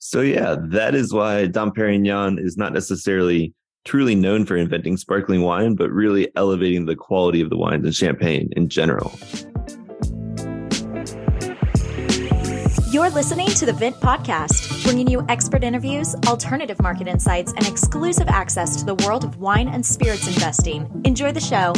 So yeah, that is why Dom Perignon is not necessarily truly known for inventing sparkling wine, but really elevating the quality of the wines and champagne in general. You're listening to the Vint Podcast, bringing you expert interviews, alternative market insights, and exclusive access to the world of wine and spirits investing. Enjoy the show.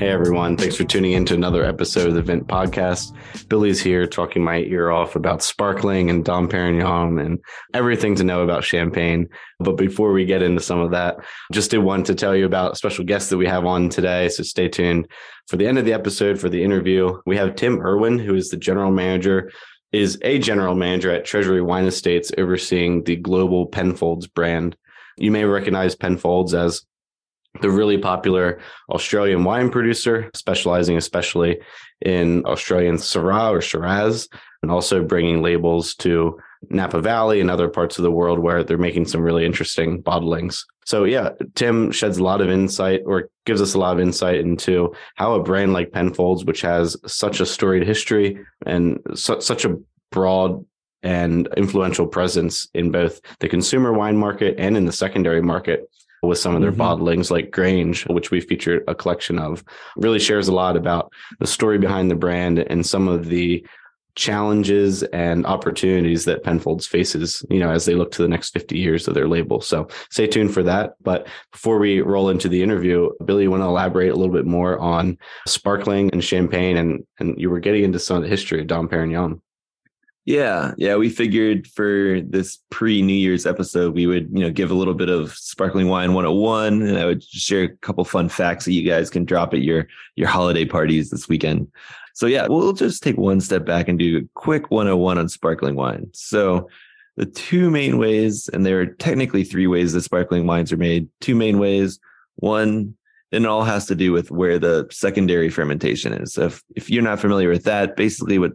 Hey everyone, thanks for tuning in to another episode of the Vint Podcast. Billy's here talking my ear off about sparkling and Dom Perignon and everything to know about champagne. But before we get into some of that, just did want to tell you about a special guest that we have on today. So stay tuned for the end of the episode for the interview. We have Tim Irwin, who is the general manager, is a general manager at Treasury Wine Estates, overseeing the global Penfolds brand. You may recognize Penfolds as the really popular Australian wine producer, specializing especially in Australian Syrah or Shiraz, and also bringing labels to Napa Valley and other parts of the world where they're making some really interesting bottlings. So, yeah, Tim sheds a lot of insight or gives us a lot of insight into how a brand like Penfolds, which has such a storied history and su- such a broad and influential presence in both the consumer wine market and in the secondary market, with some of their mm-hmm. bottlings like Grange, which we featured a collection of, really shares a lot about the story behind the brand and some of the challenges and opportunities that Penfolds faces, you know, as they look to the next 50 years of their label. So stay tuned for that. But before we roll into the interview, Billy, you want to elaborate a little bit more on sparkling and champagne and and you were getting into some of the history of Dom Perignon. Yeah, yeah, we figured for this pre New Year's episode, we would, you know, give a little bit of sparkling wine 101 and I would share a couple fun facts that you guys can drop at your your holiday parties this weekend. So yeah, we'll just take one step back and do a quick 101 on sparkling wine. So the two main ways, and there are technically three ways that sparkling wines are made. Two main ways. One, and it all has to do with where the secondary fermentation is. So if, if you're not familiar with that, basically what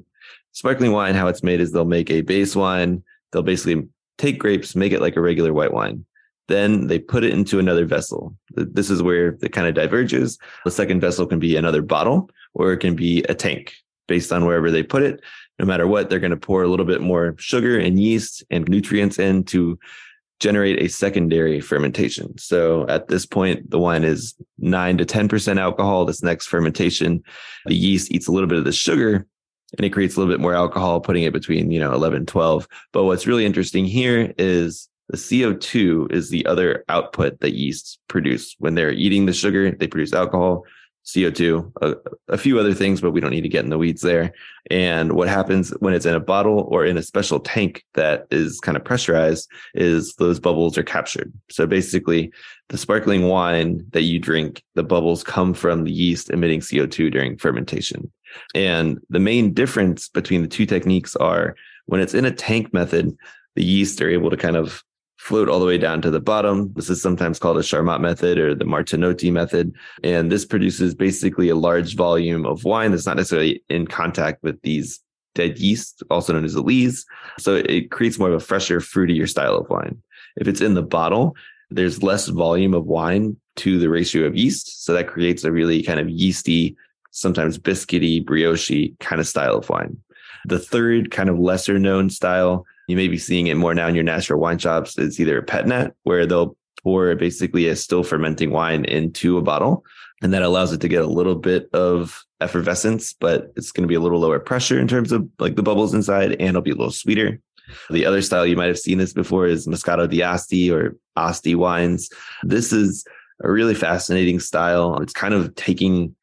sparkling wine, how it's made is they'll make a base wine. They'll basically take grapes, make it like a regular white wine. Then they put it into another vessel. This is where it kind of diverges. The second vessel can be another bottle or it can be a tank based on wherever they put it. No matter what, they're going to pour a little bit more sugar and yeast and nutrients in to generate a secondary fermentation. So at this point, the wine is nine to 10% alcohol. This next fermentation, the yeast eats a little bit of the sugar and it creates a little bit more alcohol, putting it between, you know, 11, 12. But what's really interesting here is the CO2 is the other output that yeasts produce. When they're eating the sugar, they produce alcohol, CO2, a, a, few other things, but we don't need to get in the weeds there. And what happens when it's in a bottle or in a special tank that is kind of pressurized is those bubbles are captured. So basically, the sparkling wine that you drink, the bubbles come from the yeast emitting CO2 during fermentation. And the main difference between the two techniques are when it's in a tank method, the yeast are able to kind of float all the way down to the bottom. This is sometimes called a Charmat method or the Martinotti method. And this produces basically a large volume of wine that's not necessarily in contact with these dead yeast, also known as the lees. So it creates more of a fresher, fruitier style of wine. If it's in the bottle, there's less volume of wine to the ratio of yeast. So that creates a really kind of yeasty, sometimes biscuity, brioche kind of style of wine. The third kind of lesser known style, you may be seeing it more now in your natural wine shops, is either a pet nat, where they'll pour basically a still fermenting wine into a bottle. And that allows it to get a little bit of effervescence, but it's going to be a little lower pressure in terms of like the bubbles inside and it'll be a little sweeter. The other style you might have seen this before is Moscato d'Asti or Asti wines. This is a really fascinating style. It's kind of taking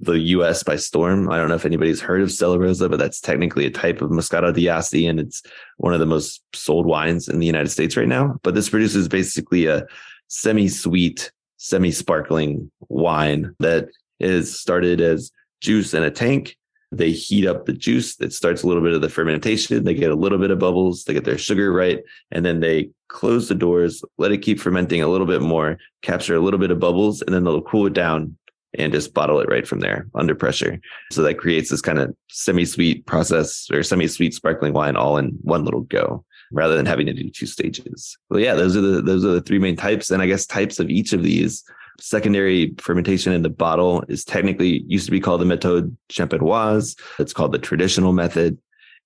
the US by storm. I don't know if anybody's heard of Stella Rosa, but that's technically a type of Moscato di d'Asti, and it's one of the most sold wines in the United States right now. But this produces basically a semi-sweet, semi-sparkling wine that is started as juice in a tank. They heat up the juice. That starts a little bit of the fermentation. They get a little bit of bubbles. They get their sugar right. And then they close the doors, let it keep fermenting a little bit more, capture a little bit of bubbles, and then they'll cool it down and just bottle it right from there under pressure. So that creates this kind of semi-sweet process or semi-sweet sparkling wine all in one little go rather than having to do two stages. Well, yeah, those are the those are the three main types. And I guess types of each of these Secondary fermentation in the bottle is technically used to be called the méthode champenoise. It's called the traditional method.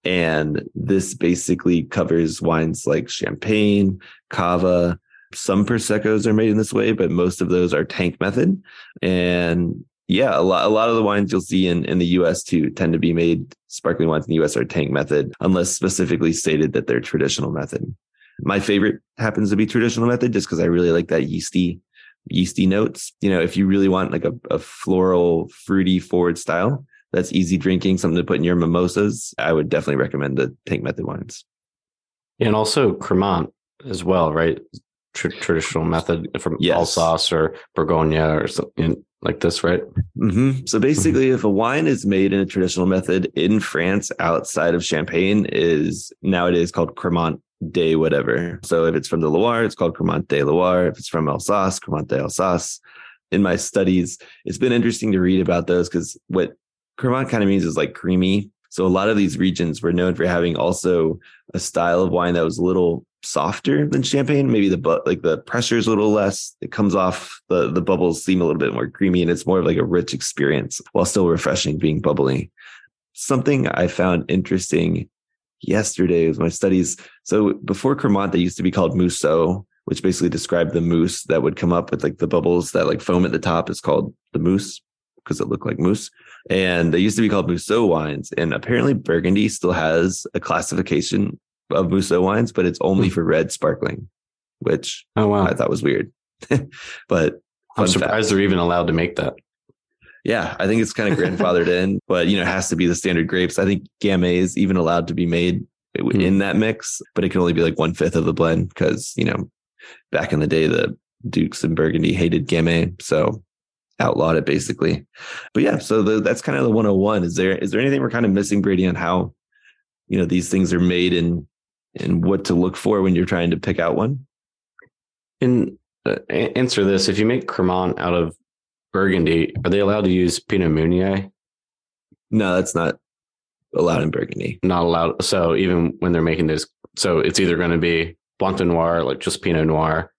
And this basically covers wines like champagne, cava. Some Prosecco's are made in this way, but most of those are tank method. And yeah, a lot, a lot of the wines you'll see in, in the US too tend to be made, sparkling wines in the US are tank method, unless specifically stated that they're traditional method. My favorite happens to be traditional method just because I really like that yeasty, yeasty notes. You know, if you really want like a, a floral, fruity forward style, that's easy drinking, something to put in your mimosas, I would definitely recommend the tank method wines. And also Cremant as well, right? Tr- traditional method from yes. Alsace or Bourgogne or something like this, right? Mm-hmm. So basically, mm-hmm. if a wine is made in a traditional method in France outside of Champagne, is nowadays called Cremant de whatever. So if it's from the Loire, it's called Cremant de Loire. If it's from Alsace, Cremant de Alsace. In my studies, it's been interesting to read about those because what Cremant kind of means is like creamy. So a lot of these regions were known for having also a style of wine that was a little softer than champagne. Maybe the but like the pressure is a little less. It comes off the the bubbles seem a little bit more creamy, and it's more of like a rich experience while still refreshing, being bubbly. Something I found interesting yesterday was my studies. So before Cremant, they used to be called Mousseux, which basically described the mousse that would come up with like the bubbles that like foam at the top is called the mousse because it looked like mousse. And they used to be called Mousseux wines. And apparently Burgundy still has a classification of Mousseux wines, but it's only hmm. for red sparkling, which oh, wow. I thought was weird. but I'm surprised fact. they're even allowed to make that. Yeah, I think it's kind of grandfathered in, but you know, it has to be the standard grapes. I think Gamay is even allowed to be made mm. in that mix, but it can only be like one fifth of the blend because you know, back in the day, the Dukes and Burgundy hated Gamay, so outlawed it basically. But yeah, so the, that's kind of the 101. Is there is there anything we're kind of missing, Brady, on how you know these things are made and and what to look for when you're trying to pick out one? And uh, answer this: If you make Cremant out of Burgundy, are they allowed to use Pinot Meunier? No, that's not allowed in Burgundy. Not allowed. So even when they're making this, so it's either going to be Blanc de Noir, like just Pinot Noir,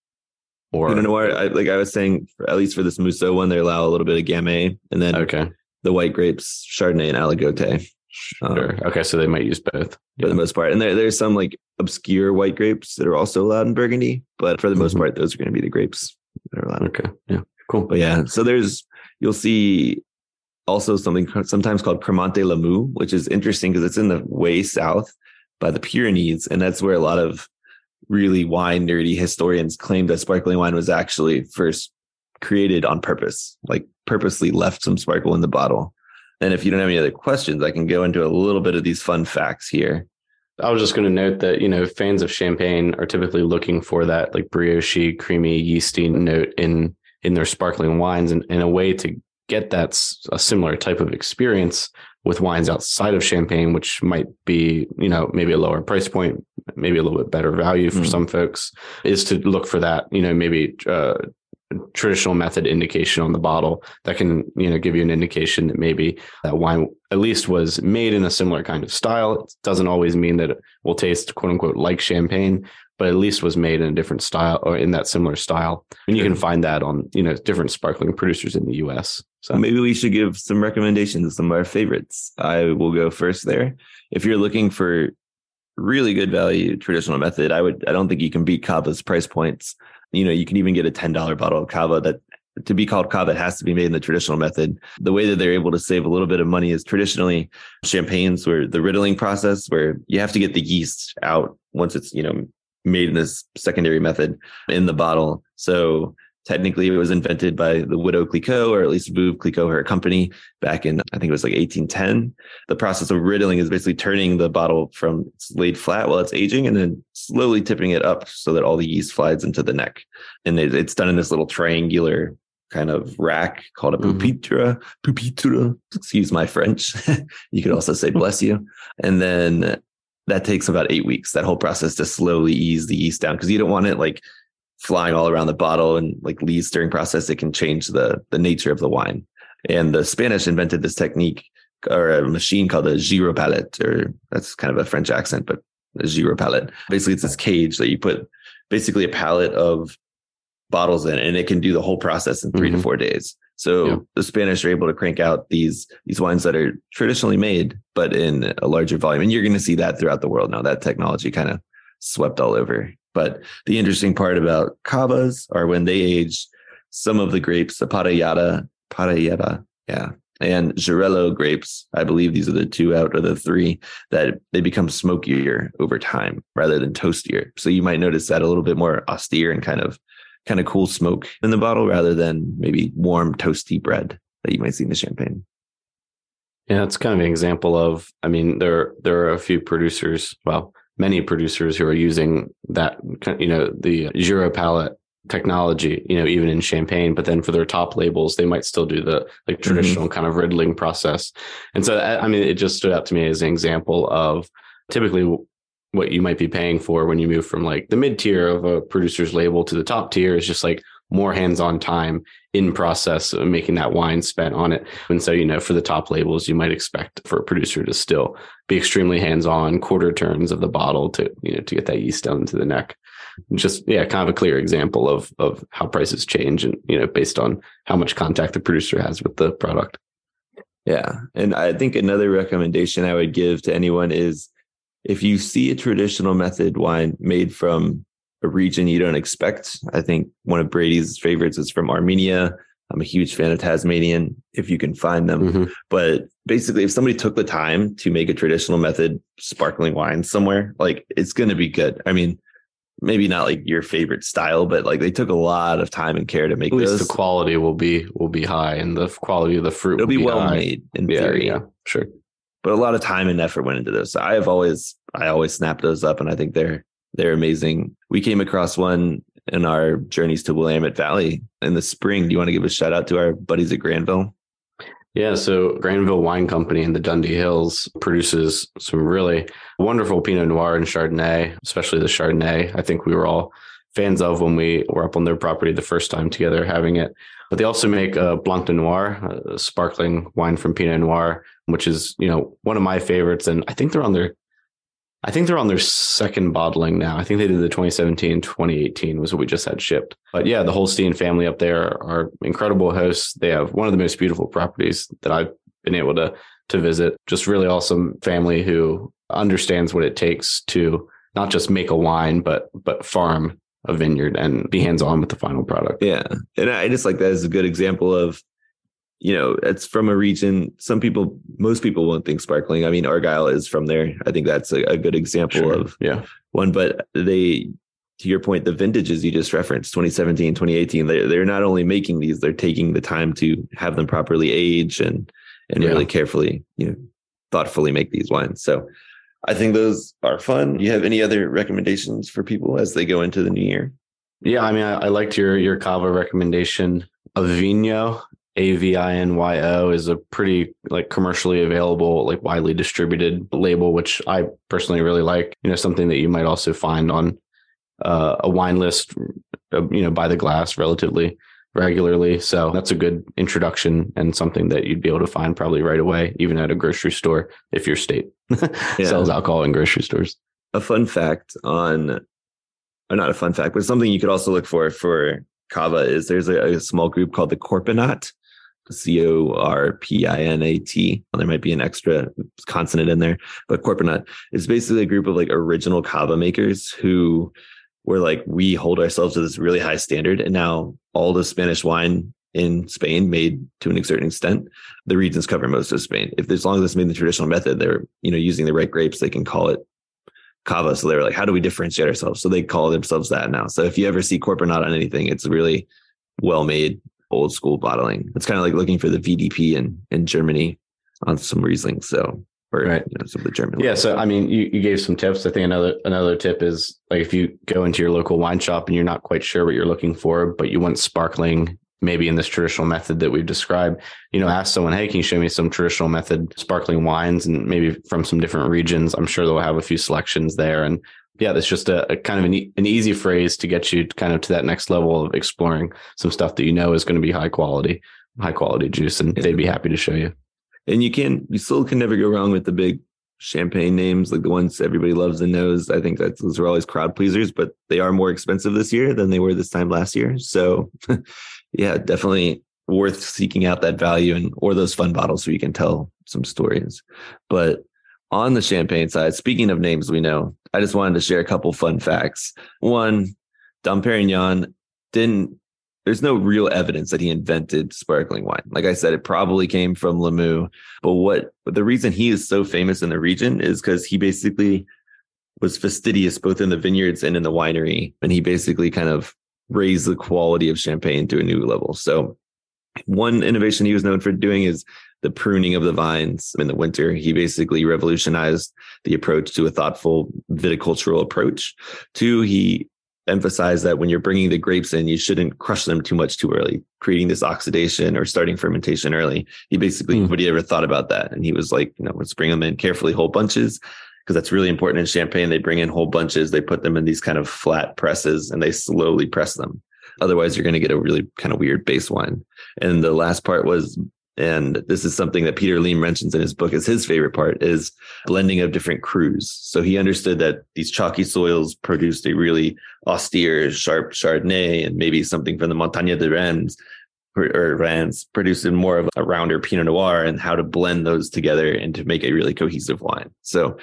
or Pinot Noir. I, like I was saying, at least for this Mousseux one, they allow a little bit of Gamay, and then okay, the white grapes, Chardonnay and Aligoté. Sure. Um, okay, so they might use both for the most part, and there, there's some like obscure white grapes that are also allowed in Burgundy, but for the most mm-hmm. part, those are going to be the grapes that are allowed. Okay, yeah, cool. But yeah, so there's you'll see also something sometimes called Cremant de Limoux, which is interesting because it's in the way south by the Pyrenees, and that's where a lot of really wine nerdy historians claim that sparkling wine was actually first created on purpose, like purposely left some sparkle in the bottle. And if you don't have any other questions, I can go into a little bit of these fun facts here. I was just going to note that, you know, fans of champagne are typically looking for that like brioche, creamy, yeasty note in in their sparkling wines and in a way to get that a similar type of experience with wines outside of champagne which might be you know maybe a lower price point maybe a little bit better value for mm. some folks is to look for that you know maybe uh, traditional method indication on the bottle that can you know give you an indication that maybe that wine at least was made in a similar kind of style it doesn't always mean that it will taste quote unquote like champagne but at least was made in a different style or in that similar style. And you can find that on, you know, different sparkling producers in the US. So maybe we should give some recommendations some of our favorites. I will go first there. If you're looking for really good value traditional method, I would I don't think you can beat Cava's price points. You know, you can even get a $10 bottle of Cava that to be called cava, it has to be made in the traditional method. The way that they're able to save a little bit of money is traditionally champagnes where the riddling process, where you have to get the yeast out once it's, you know, made in this secondary method in the bottle. So technically it was invented by the widow Clicquot, or at least Veuve Clicquot, her company, back in, I think it was like 1810. The process of riddling is basically turning the bottle from it's laid flat while it's aging and then slowly tipping it up so that all the yeast slides into the neck. And it, it's done in this little triangular kind of rack called a mm-hmm. pupitre. Pupitre, excuse my French. you could also say bless you. And then that takes about eight weeks, that whole process to slowly ease the yeast down because you don't want it like flying all around the bottle and like lees stirring process. It can change the, the nature of the wine. And the Spanish invented this technique or a machine called a gyropalette, or that's kind of a French accent, but a gyropalette. Basically, it's this cage that you put basically a pallet of bottles in, and it can do the whole process in 3 Mhm. to four days. So Yeah. the Spanish are able to crank out these these wines that are traditionally made, but in a larger volume. And you're going to see that throughout the world now. That technology kind of swept all over. But the interesting part about cavas are when they age, some of the grapes, the Parellada, Parellada, yeah, and Xarel-lo grapes, I believe these are the two out of the three that they become smokier over time rather than toastier. So you might notice that a little bit more austere and kind of kind of cool smoke in the bottle rather than maybe warm toasty bread that you might see in the champagne. Yeah, it's kind of an example of. I mean, there there are a few producers, well, many producers who are using that, you know, the gyropalette technology, you know, even in champagne. But then for their top labels, they might still do the like mm-hmm. traditional kind of riddling process. And so, I mean, it just stood out to me as an example of typically what you might be paying for when you move from like the mid tier of a producer's label to the top tier is just like more hands-on time in process of making that wine spent on it. And so, you know, for the top labels, you might expect for a producer to still be extremely hands-on, quarter turns of the bottle to, you know, to get that yeast down to the neck. Just yeah, kind of a clear example of of how prices change and you know, based on how much contact the producer has with the product. Yeah. And I think another recommendation I would give to anyone is if you see a traditional method wine made from a region you don't expect, I think one of Brady's favorites is from Armenia. I'm a huge fan of Tasmanian if you can find them. Mhm. But basically, if somebody took the time to make a traditional method sparkling wine somewhere, like it's going to be good. I mean, maybe not like your favorite style, but like they took a lot of time and care to make At least those. the quality will be will be high and the quality of the fruit It'll will be well high. made in Yeah, theory. yeah, sure. but a lot of time and effort went into those. So I have always, I always snap those up, and I think they're they're amazing. We came across one in our journeys to Willamette Valley in the spring. Do you want to give a shout out to our buddies at Granville? Yeah, so Granville Wine Company in the Dundee Hills produces some really wonderful Pinot Noir and Chardonnay, especially the Chardonnay. I think we were all fans of when we were up on their property the first time together having it. But they also make a Blanc de Noir, a sparkling wine from Pinot Noir, which is you know one of my favorites, and I think they're on their I think they're on their second bottling now. I think they did the 2017, 2018 was what we just had shipped. But yeah, the Holstein family up there are incredible hosts. They have one of the most beautiful properties that I've been able to to visit. Just really awesome family who understands what it takes to not just make a wine, but but farm a vineyard and be hands on with the final product. Yeah, and I just like that as a good example of, you know, it's from a region. Some people, most people won't think sparkling. I mean, Argyle is from there. I think that's a, a good example Sure. of Yeah. one. But they, to your point, the vintages you just referenced, 2017, 2018, they're, they're not only making these, they're taking the time to have them properly age and and Yeah. really carefully, you know, thoughtfully make these wines. So I think those are fun. Do you have any other recommendations for people as they go into the new year? Yeah, I mean, I, I liked your your Cava recommendation. Avinyo, A V I N Y O, is a pretty like commercially available, like widely distributed label, which I personally really like. You know, something that you might also find on uh, a wine list, uh, you know, by the glass relatively regularly. So that's a good introduction and something that you'd be able to find probably right away, even at a grocery store if your state sells alcohol in grocery stores. a fun fact on or not a fun fact but something you could also look for for cava is there's a, a small group called the corpinat c-o-r-p-i-n-a-t there might be an extra consonant in there but corpinat is basically a group of like original cava makers who were like we hold ourselves to this really high standard and now all the spanish wine in Spain made to an certain extent. The regions cover most of Spain. If as long as it's made in the traditional method, they're you know using the right grapes, they can call it cava. So they were like, how do we differentiate ourselves? So they call themselves that now. So if you ever see Corpinat on anything, it's really well made, old school bottling. It's kind of like looking for the VDP in in Germany on some Riesling. So or Right. you know, some of the German. Yeah, ones. so I mean, you, you gave some tips. I think another another tip is like if you go into your local wine shop and you're not quite sure what you're looking for, but you want sparkling, maybe in this traditional method that we've described, you know, ask someone, hey, can you show me some traditional method sparkling wines and maybe from some different regions? I'm sure they'll have a few selections there. And yeah, that's just a, a kind of an, e- an easy phrase to get you kind of to that next level of exploring some stuff that you know is going to be high quality, high quality juice, and they'd be happy to show you. and you can you still can never go wrong with the big champagne names, like the ones everybody loves and knows. I think that those are always crowd pleasers, but they are more expensive this year than they were this time last year. So, yeah, definitely worth seeking out that value and or those fun bottles so you can tell some stories. But on the champagne side, speaking of names we know, I just wanted to share a couple fun facts. One, Dom Perignon didn't there's no real evidence that he invented sparkling wine. Like I said, it probably came from Limoux. But what the reason he is so famous in the region is because he basically was fastidious both in the vineyards and in the winery. And he basically kind of raised the quality of champagne to a new level. So one innovation he was known for doing is the pruning of the vines in the winter. He basically revolutionized the approach to a thoughtful viticultural approach. Two, he emphasized that when you're bringing the grapes in, you shouldn't crush them too much too early, creating this oxidation or starting fermentation early. He basically, mm. nobody ever thought about that. And he was like, you know, let's bring them in carefully, whole bunches, because that's really important in champagne. They bring in whole bunches, they put them in these kind of flat presses and they slowly press them. Otherwise, you're going to get a really kind of weird base wine. And the last part was and this is something that Peter Liem mentions in his book as his favorite part is blending of different crus. So he understood that these chalky soils produced a really austere, sharp Chardonnay and maybe something from the Montagne de Reims or Reims produced in more of a rounder Pinot Noir and how to blend those together and to make a really cohesive wine. So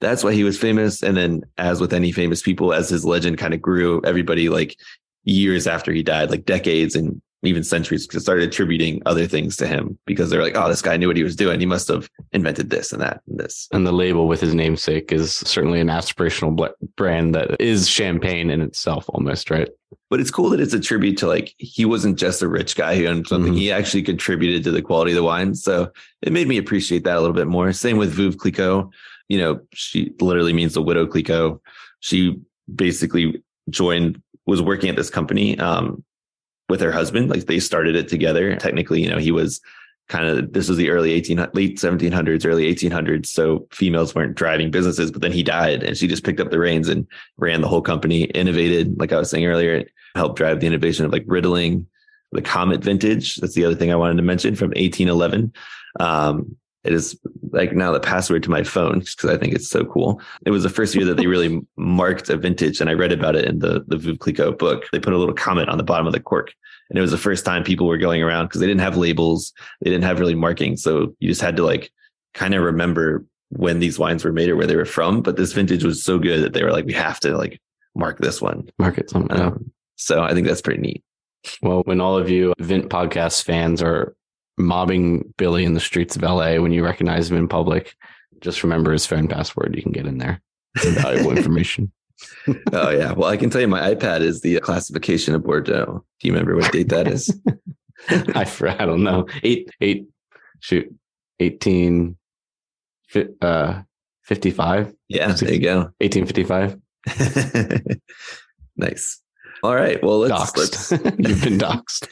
that's why he was famous. And then as with any famous people, as his legend kind of grew, everybody like years after he died, like decades and even centuries started attributing other things to him because they're like, oh, this guy knew what he was doing. He must have invented this and that and this. And the label with his namesake is certainly an aspirational brand that is champagne in itself, almost, right? But it's cool that it's a tribute to like, he wasn't just a rich guy who owned something. Mm-hmm. He actually contributed to the quality of the wine. So it made me appreciate that a little bit more. Same with Veuve Clicquot. You know, she literally means the widow Clicquot. She basically joined, was working at this company. Um, with her husband. Like they started it together. Technically, you know, he was kind of this was the early 18 late 1700s early 1800s so females weren't driving businesses but then he died and she just picked up the reins and ran the whole company innovated like i was saying earlier helped drive the innovation of like riddling the comet vintage that's the other thing i wanted to mention from 1811 um, it is like now the password to my phone just because I think it's so cool. It was the first year that they really marked a vintage, and I read about it in the the Veuve Clicquot book. They put a little comment on the bottom of the cork, and it was the first time people were going around because they didn't have labels, they didn't have really marking, so you just had to like kind of remember when these wines were made or where they were from. But this vintage was so good that they were like, we have to like mark this one, mark it somehow. Um, so I think that's pretty neat. Well, when all of you Vint podcast fans are mobbing Billy in the streets of LA when you recognize him in public, just remember his phone password. You can get in there. Some valuable information. oh yeah. Well, I can tell you my iPad is the classification of Bordeaux. Do you remember what date that is? I I don't know. Eight eight shoot. 18 uh 55. Yeah, there you go. 1855. nice. All right. Well, let's, let's you've been doxxed.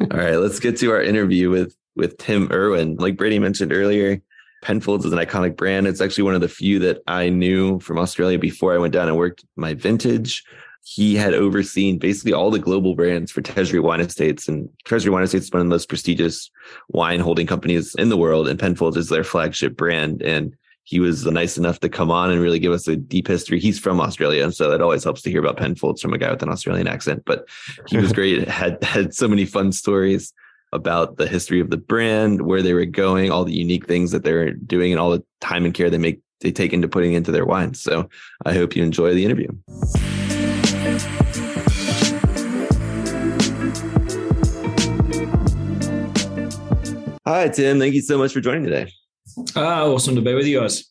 All right, let's get to our interview with with Tim Irwin. Like Brady mentioned earlier, Penfolds is an iconic brand. It's actually one of the few that I knew from Australia before I went down and worked my vintage. He had overseen basically all the global brands for Treasury Wine Estates, and Treasury Wine Estates is one of the most prestigious wine holding companies in the world, and Penfolds is their flagship brand. And he was nice enough to come on and really give us a deep history. He's from Australia, so it always helps to hear about Penfolds from a guy with an Australian accent. But he was great. had had so many fun stories about the history of the brand, where they were going, all the unique things that they're doing, and all the time and care they make they take into putting into their wines. So I hope you enjoy the interview. Hi, Tim. Thank you so much for joining today. Ah, awesome to be with you guys.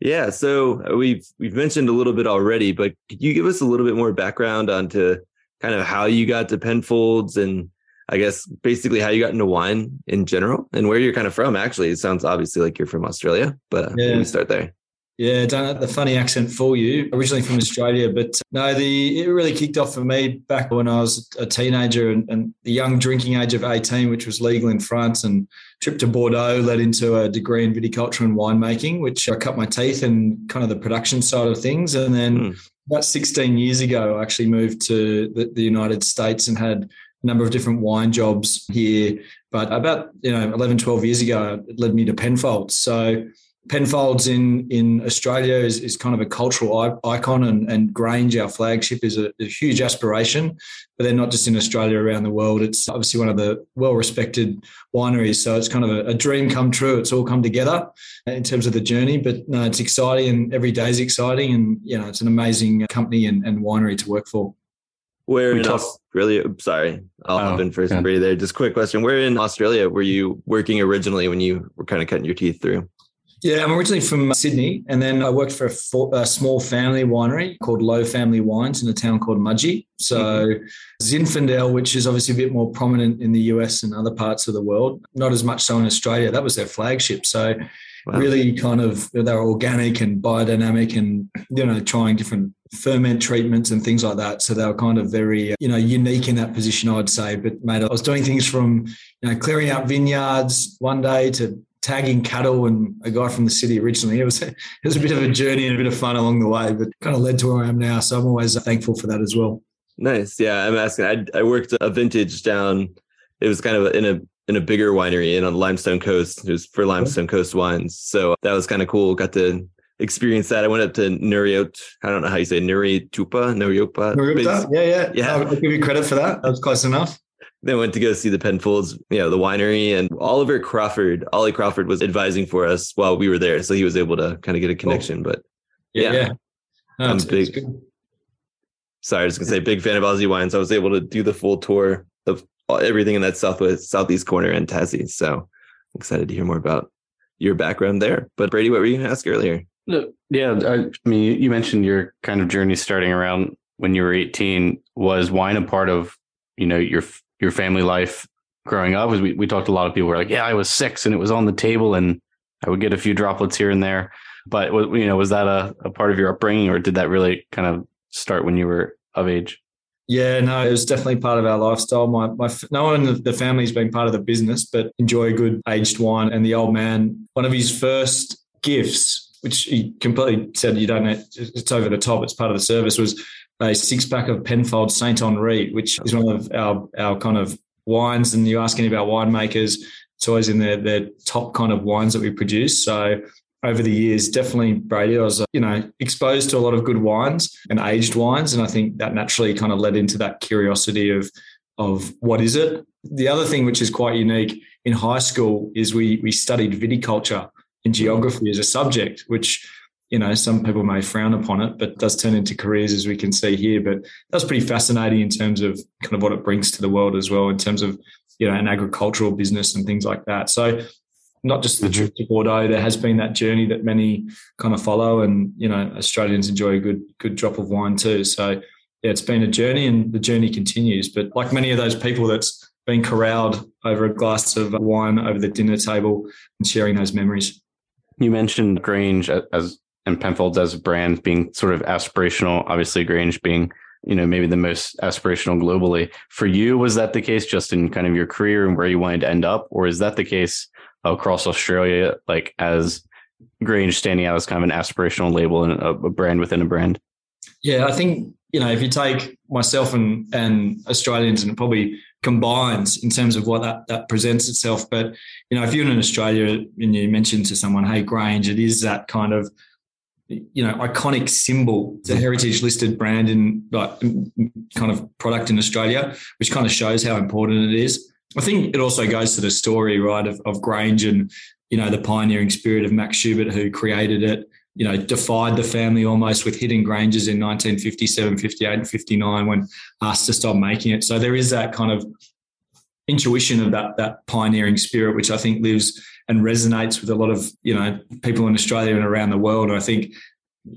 Yeah, so uh, we've we've mentioned a little bit already, but could you give us a little bit more background onto kind of how you got to Penfolds and I guess basically how you got into wine in general and where you're kind of from? Actually, it sounds obviously like you're from Australia, but yeah. maybe start there. Yeah, done the funny accent for you. Originally from Australia, but no, the it really kicked off for me back when I was a teenager and, and, the young drinking age of 18, which was legal in France, and trip to Bordeaux led into a degree in viticulture and winemaking, which I cut my teeth in kind of the production side of things. And then mm. about 16 years ago, I actually moved to the, the United States and had a number of different wine jobs here. But about, you know, 11, 12 years ago, it led me to Penfolds. So Penfolds in in Australia is, is kind of a cultural icon, and, and Grange, our flagship, is a, a, huge aspiration. But they're not just in Australia, around the world. It's obviously one of the well respected wineries, so it's kind of a, a, dream come true. It's all come together in terms of the journey. But no, it's exciting, and every day is exciting, and you know, it's an amazing company and, and winery to work for. Where we in talk- Australia? Sorry, I'll oh, hop in first yeah. there. Just quick question: Where in Australia were you working originally when you were kind of cutting your teeth through? Yeah, I'm originally from Sydney, and then I worked for a, for a, small family winery called Lowe Family Wines in a town called Mudgee. So mm-hmm. Zinfandel, which is obviously a bit more prominent in the US and other parts of the world, not as much so in Australia. That was their flagship. So wow. really kind of they were organic and biodynamic, and you know trying different ferment treatments and things like that. So they were kind of very, you know, unique in that position, I'd say. But mate, I was doing things from, you know, clearing out vineyards one day to tagging cattle and a guy from the city originally. It was it was a bit of a journey and a bit of fun along the way, but kind of led to where I am now. So I'm always thankful for that as well. Nice. Yeah, I'm asking. I, I worked a vintage down. It was kind of in a in a bigger winery in on the Limestone Coast. It was for Limestone Coast wines. So that was kind of cool. Got to experience that. I went up to Nuriot. I don't know how you say Nuri Tupa, Nuriopa. Nuriopa. Yeah, yeah. Yeah. I'll give you credit for that. That was close enough. Then went to go see the Penfolds, you know, the winery and Oliver Crawford. Ollie Crawford was advising for us while we were there. So he was able to kind of get a connection. But yeah, yeah. No, I'm big. Sorry, I was gonna say big fan of Aussie wines. I was able to do the full tour of everything in that southwest southeast corner and Tassie. So I'm excited to hear more about your background there. But Brady, what were you gonna ask earlier? Yeah, I mean, you mentioned your kind of journey starting around when you were 18. Was wine a part of you know your your family life growing up? We we talked to a lot of people were like, yeah, I was six and it was on the table and I would get a few droplets here and there. But you know, was that a, a part of your upbringing, or did that really kind of start when you were of age? Yeah, no, it was definitely part of our lifestyle. My, my no one in the family's been part of the business, but enjoy a good aged wine. And the old man, one of his first gifts which he completely said you don't know, it's over the top, it's part of the service, was a six pack of Penfold Saint Henri, which is one of our, our kind of wines. And you ask any about winemakers, it's always in their, their top kind of wines that we produce. So over the years, definitely Brady, I was, uh, you know, exposed to a lot of good wines and aged wines. And I think that naturally kind of led into that curiosity of, of what is it? The other thing which is quite unique in high school is we we studied viticulture in geography as a subject, which you know some people may frown upon it, but does turn into careers as we can see here. But that's pretty fascinating in terms of kind of what it brings to the world as well, in terms of you know an agricultural business and things like that. So not just the trip to Bordeaux, there has been that journey that many kind of follow, and you know Australians enjoy a good good drop of wine too. So yeah, it's been a journey, and the journey continues. But like many of those people that's been corralled over a glass of wine over the dinner table and sharing those memories. You mentioned Grange as and Penfolds as a brand being sort of aspirational. Obviously, Grange being you know maybe the most aspirational globally. For you, was that the case just in kind of your career and where you wanted to end up, or is that the case across Australia, like as Grange standing out as kind of an aspirational label and a, a brand within a brand? Yeah, I think you know if you take myself and and Australians and probably combines in terms of what that, that presents itself. But, you know, if you're in Australia and you mention to someone, hey, Grange, it is that kind of, you know, iconic symbol, it's a heritage listed brand in like kind of product in Australia, which kind of shows how important it is. I think it also goes to the story, right, of, of Grange and, you know, the pioneering spirit of Max Schubert, who created it, you know, defied the family almost with hidden Granges in 1957, 58, and 59 when asked to stop making it. So there is that kind of intuition of that that pioneering spirit, which I think lives and resonates with a lot of you know people in Australia and around the world. I think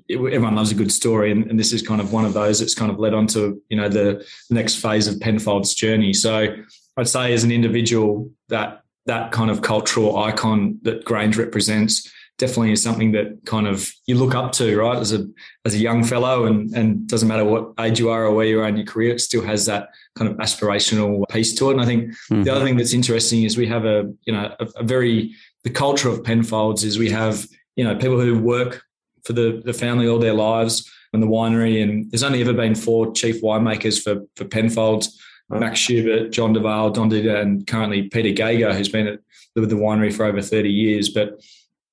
everyone loves a good story, and, and this is kind of one of those that's kind of led on to you know the next phase of Penfold's journey. So I'd say as an individual that that kind of cultural icon that Grange represents definitely is something that kind of you look up to, right? As a as a young fellow, and and doesn't matter what age you are or where you are in your career, it still has that kind of aspirational piece to it. And I think mm-hmm. the other thing that's interesting is we have a you know a, a, very the culture of Penfolds is we have you know people who work for the the family all their lives and the winery, and there's only ever been four chief winemakers for for Penfolds. Max Schubert, John Duval, Don Ditter, and currently Peter Gago, who's been at the, the winery for over 30 years. But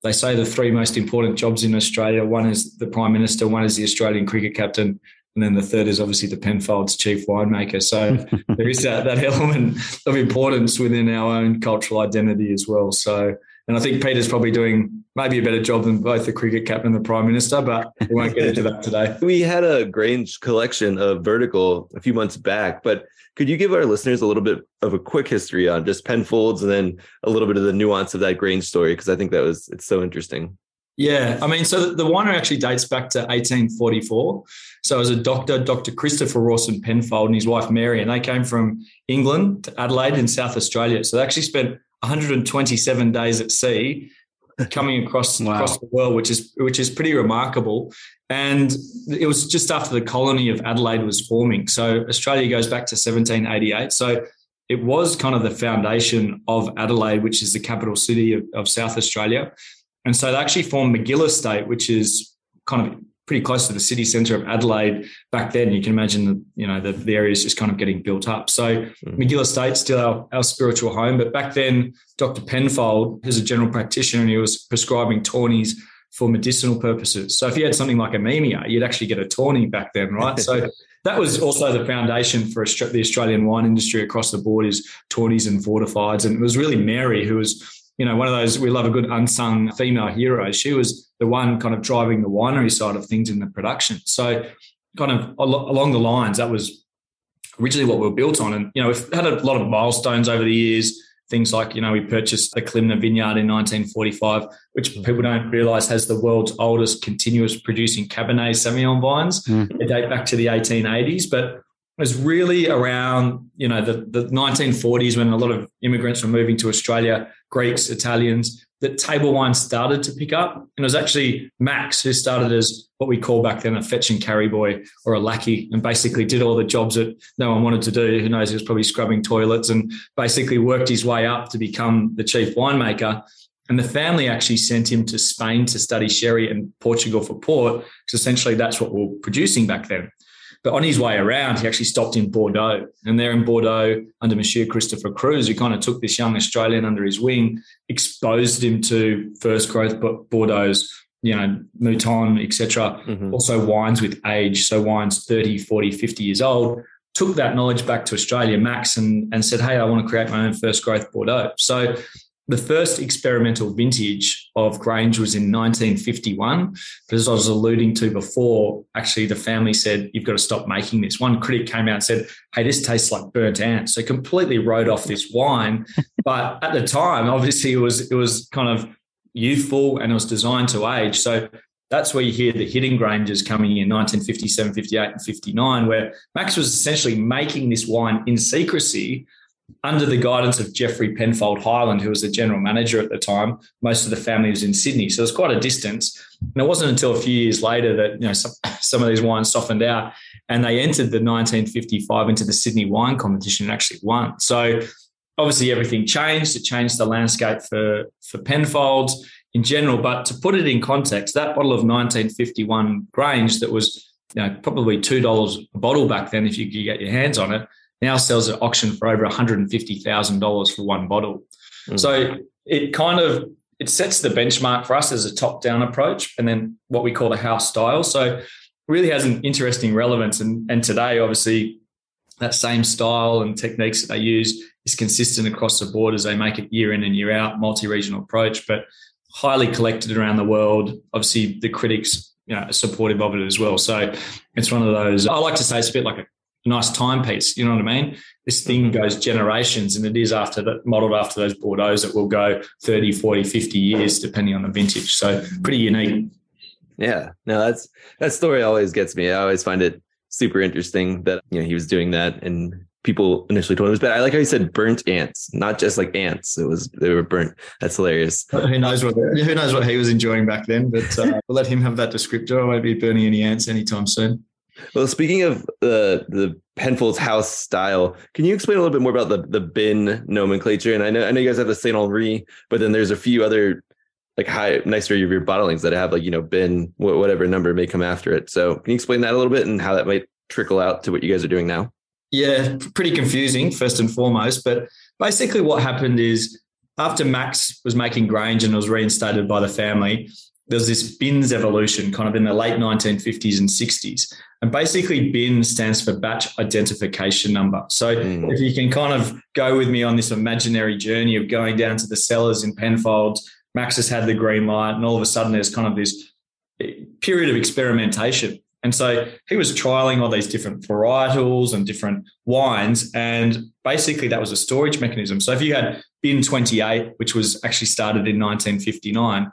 they say the three most important jobs in Australia one is the Prime Minister, one is the Australian cricket captain, and then the third is obviously the Penfolds chief winemaker. So there is that, that element of importance within our own cultural identity as well. So, and I think Peter's probably doing maybe a better job than both the cricket captain and the prime minister, but we won't get into that today. We had a Grange collection of vertical a few months back, but could you give our listeners a little bit of a quick history on just Penfolds and then a little bit of the nuance of that Grange story? Because I think that was it's so interesting. Yeah, I mean, so the winery actually dates back to 1844. So as a doctor, Dr. Christopher Rawson Penfold and his wife Mary, and they came from England to Adelaide in South Australia. So they actually spent 127 days at sea coming across wow. across the world, which is which is pretty remarkable. And it was just after the colony of Adelaide was forming. So Australia goes back to 1788. So it was kind of the foundation of Adelaide, which is the capital city of, of South Australia. And so they actually formed Magill Estate, which is kind of pretty close to the city centre of Adelaide back then. You can imagine that, you know, the, the area is just kind of getting built up. So mm. Magill Estate still our, our spiritual home. But back then, Dr. Penfold, who's a general practitioner, and he was prescribing tawnies for medicinal purposes. So if you had something like anemia, you'd actually get a tawny back then, right? So that was also the foundation for the Australian wine industry across the board is tawnies and fortifieds. And it was really Mary who was you know, one of those we love a good unsung female hero. She was the one kind of driving the winery side of things in the production. So, kind of along the lines, that was originally what we were built on. And you know, we've had a lot of milestones over the years. Things like, you know, we purchased the Kalimna vineyard in 1945, which mm. people don't realize has the world's oldest continuous producing Cabernet Sauvignon vines. Mm. They date back to the 1880s. But was really around you know the, the 1940s when a lot of immigrants were moving to Australia, Greeks, Italians, that table wine started to pick up. And it was actually Max who started as what we call back then a fetch and carry boy or a lackey and basically did all the jobs that no one wanted to do. Who knows, he was probably scrubbing toilets and basically worked his way up to become the chief winemaker. And the family actually sent him to Spain to study sherry and Portugal for port, because essentially that's what we're producing back then. But on his way around, he actually stopped in Bordeaux. And there in Bordeaux, under Monsieur Christopher Cruse, who kind of took this young Australian under his wing, exposed him to first growth Bordeaux's, you know, Mouton, etc. Mm-hmm. Also wines with age. So wines 30, 40, 50 years old. Took that knowledge back to Australia, Max, and, and said, hey, I want to create my own first growth Bordeaux. So the first experimental vintage of Grange was in 1951. But as I was alluding to before, actually, the family said, You've got to stop making this. One critic came out and said, Hey, this tastes like burnt ants. So completely wrote off this wine. but at the time, obviously, it was, it was kind of youthful and it was designed to age. So that's where you hear the hidden Granges coming in 1957, 58, and 59, where Max was essentially making this wine in secrecy under the guidance of Jeffrey Penfold Hyland, who was the general manager at the time, most of the family was in Sydney. So it was quite a distance. And it wasn't until a few years later that you know some, some of these wines softened out and they entered the 1955 into the Sydney wine competition and actually won. So obviously everything changed. It changed the landscape for, for Penfolds in general. But to put it in context, that bottle of 1951 Grange that was you know, probably $2 a bottle back then if you could get your hands on it, now sells at auction for over $150,000 for one bottle. Mm. So it kind of it sets the benchmark for us as a top-down approach, and then what we call the house style. So really has an interesting relevance. And, and today, obviously, that same style and techniques that they use is consistent across the board as they make it year in and year out, multi-regional approach, but highly collected around the world. Obviously, the critics you know, are supportive of it as well. So it's one of those. I like to say it's a bit like a nice timepiece. You know what I mean? This thing mm-hmm. goes generations and it is after that modeled after those Bordeaux that will go 30, 40, 50 years, depending on the vintage. So pretty unique. Yeah. No, that's that story always gets me. I always find it super interesting that you know he was doing that and people initially told him it was bad. I like how he said burnt ants, not just like ants. It was they were burnt. That's hilarious. Who knows what who knows what he was enjoying back then? But uh, we'll let him have that descriptor. I won't be burning any ants anytime soon. Well, speaking of the the Penfold's house style, can you explain a little bit more about the the bin nomenclature? And I know I know you guys have the Saint Henri, but then there's a few other like high nicer of your bottlings that have like you know bin whatever number may come after it. So can you explain that a little bit and how that might trickle out to what you guys are doing now? Yeah, pretty confusing first and foremost, but basically what happened is after Max was making Grange and was reinstated by the family, there was this BINS evolution kind of in the late 1950s and 60s. And basically, BIN stands for batch identification number. So mm. if you can kind of go with me on this imaginary journey of going down to the cellars in Penfolds, Max has had the green light, and all of a sudden there's kind of this eh, period of experimentation. And so he was trialing all these different varietals and different wines. And basically, that was a storage mechanism. So if you had bin 28, which was actually started in 1959,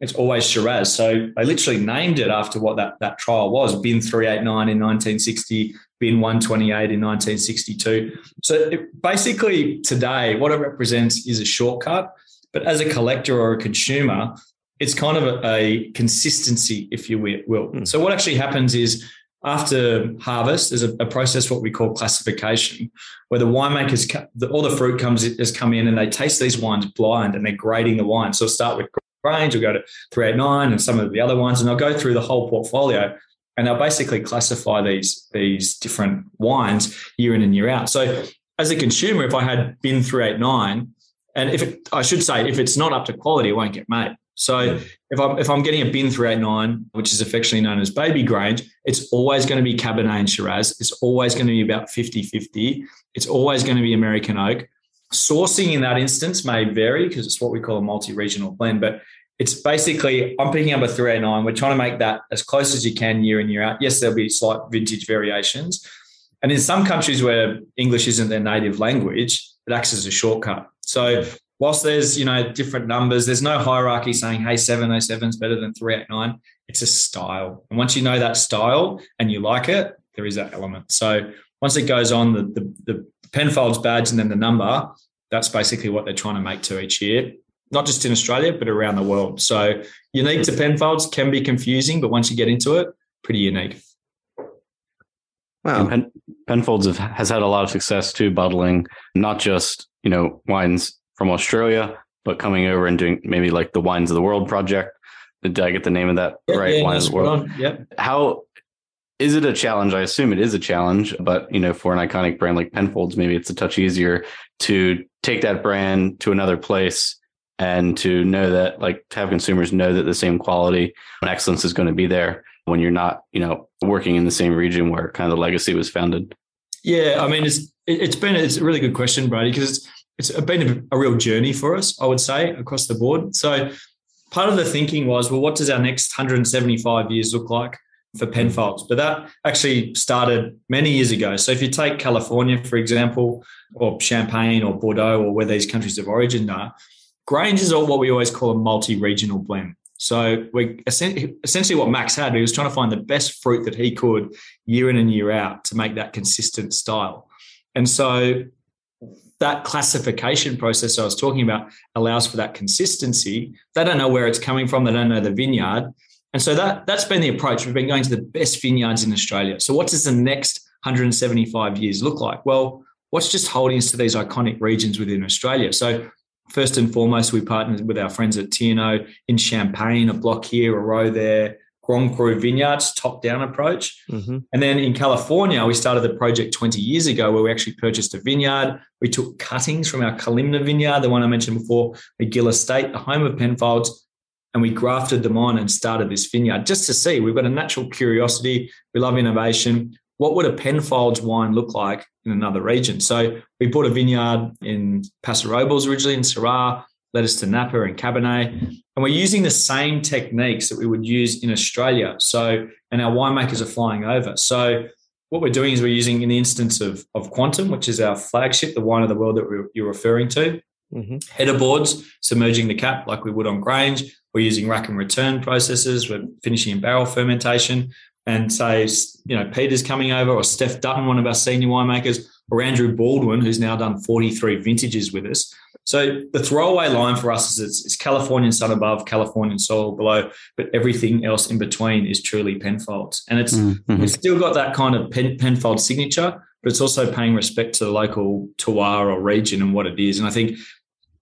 it's always Shiraz. So they literally named it after what that, that trial was bin 389 in 1960, bin 128 in 1962. So it, basically, today, what it represents is a shortcut. But as a collector or a consumer, it's kind of a, a consistency, if you will. Mm. So what actually happens is after harvest, there's a, a, process what we call classification, where the winemakers, the, all the fruit comes has come in and they taste these wines blind and they're grading the wine. So start with Grange, we'll go to 389 and some of the other ones, and they'll go through the whole portfolio and they'll basically classify these, these different wines year in and year out. So as a consumer, if I had bin 389, and if it, I should say, if it's not up to quality, it won't get made. So if I'm if I'm getting a bin 389, which is affectionately known as baby Grange, it's always going to be Cabernet and Shiraz. It's always going to be about 50-50. It's always going to be American oak. Sourcing in that instance may vary because it's what we call a multi-regional blend, but it's basically I'm picking up a 389. We're trying to make that as close as you can year in, year out. Yes, there'll be slight vintage variations. And in some countries where English isn't their native language, it acts as a shortcut. So whilst there's you know different numbers, there's no hierarchy saying hey 707 is better than 389. It's a style, and once you know that style and you like it, there is that element. So once it goes on the the, the Penfolds badge and then the number, that's basically what they're trying to make to each year. Not just in Australia, but around the world. So unique to Penfolds can be confusing, but once you get into it, pretty unique. Wow. Pen, Penfolds have, has had a lot of success too, bottling not just you know wines from Australia, but coming over and doing maybe like the Wines of the World project. Did I get the name of that yeah, right? Yeah, Wines of the World. Yep. How is it a challenge? I assume it is a challenge, but you know, for an iconic brand like Penfolds, maybe it's a touch easier to take that brand to another place and to know that like to have consumers know that the same quality and excellence is going to be there when you're not, you know, working in the same region where kind of the legacy was founded. Yeah, I mean, it's it's been it's a really good question, Brady, because it's it's been a, real journey for us, I would say, across the board. So part of the thinking was, well, what does our next 175 years look like for Penfolds? Mm. But that actually started many years ago. So if you take California, for example, or Champagne or Bordeaux or where these countries of origin are, Grange is all what we always call a multi-regional blend. So we essentially what Max had, he was trying to find the best fruit that he could year in and year out to make that consistent style. And so that classification process I was talking about allows for that consistency. They don't know where it's coming from. They don't know the vineyard. And so that, that's been the approach. We've been going to the best vineyards in Australia. So what does the next 175 years look like? Well, what's just holding us to these iconic regions within Australia? So first and foremost, we partnered with our friends at Thiénot in Champagne, a block here, a row there, Grand Cru Vineyards top down approach. Mm-hmm. And then in California, we started the project 20 years ago where we actually purchased a vineyard. We took cuttings from our Kalimna vineyard, the one I mentioned before, Magill Estate, the home of Penfolds, and we grafted them on and started this vineyard just to see. We've got a natural curiosity. We love innovation. What would a Penfolds wine look like in another region? So we bought a vineyard in Paso Robles originally in Syrah led us to Napa and Cabernet. And we're using the same techniques that we would use in Australia. So, and our winemakers are flying over. So, what we're doing is we're using, in the instance of, of Quantum, which is our flagship, the wine of the world that you're referring to, mm-hmm. header boards, submerging the cap like we would on Grange. We're using rack and return processes. We're finishing in barrel fermentation. And say, you know, Peter's coming over or Steph Dutton, one of our senior winemakers, or Andrew Baldwin, who's now done 43 vintages with us. So the throwaway line for us is it's, it's Californian sun above, Californian soil below, but everything else in between is truly Penfolds. And it's mm-hmm. it's still got that kind of Pen, Penfold signature, but it's also paying respect to the local terroir or region and what it is. And I think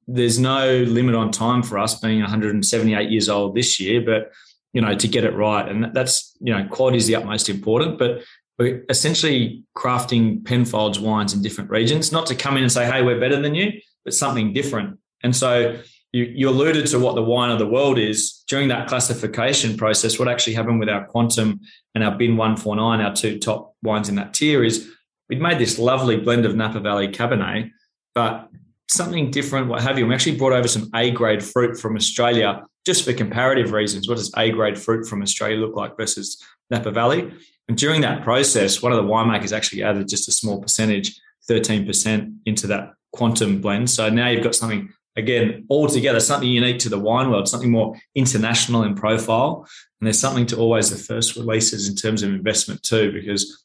there's no limit on time for us being 178 years old this year, but you know to get it right, and that's you know quality is the utmost important, but we're essentially crafting Penfolds wines in different regions, not to come in and say, hey, we're better than you, but something different. And so you, you alluded to what the wine of the world is. During that classification process, what actually happened with our Quantum and our Bin 149, our two top wines in that tier, is we'd made this lovely blend of Napa Valley Cabernet, but something different, what have you. We actually brought over some A grade fruit from Australia just for comparative reasons. What does A grade fruit from Australia look like versus Napa Valley? And during that process, one of the winemakers actually added just a small percentage, 13% into that quantum blend. So now you've got something, again, altogether, something unique to the wine world, something more international in profile. And there's something to always the first releases in terms of investment too, because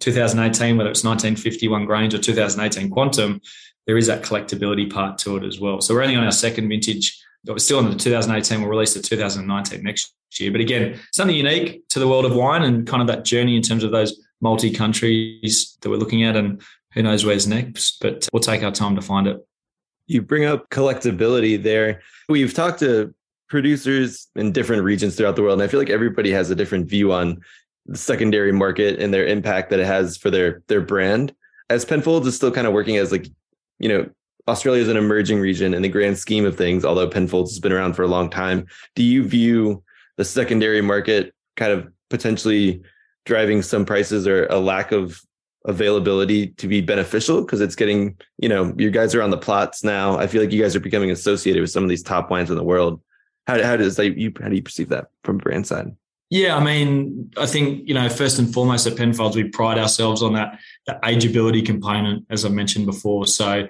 2018, whether it's 1951 Grange or 2018 Quantum, there is that collectability part to it as well. So we're only on our second vintage. We're still in the 2018. We'll release the 2019 next year. But again, something unique to the world of wine and kind of that journey in terms of those multi countries that we're looking at. And who knows where's next, but we'll take our time to find it. You bring up collectability there. We've talked to producers in different regions throughout the world, and I feel like everybody has a different view on the secondary market and their impact that it has for their their brand. As Penfolds is still kind of working as like you know, Australia is an emerging region in the grand scheme of things, although Penfolds has been around for a long time. Do you view the secondary market kind of potentially driving some prices or a lack of availability to be beneficial because it's getting, you know, you guys are on the plots now. I feel like you guys are becoming associated with some of these top wines in the world. How, how does that you how do you perceive that from brand side? Yeah, I mean, I think you know, first and foremost at Penfolds, we pride ourselves on that that ageability component, as I mentioned before. So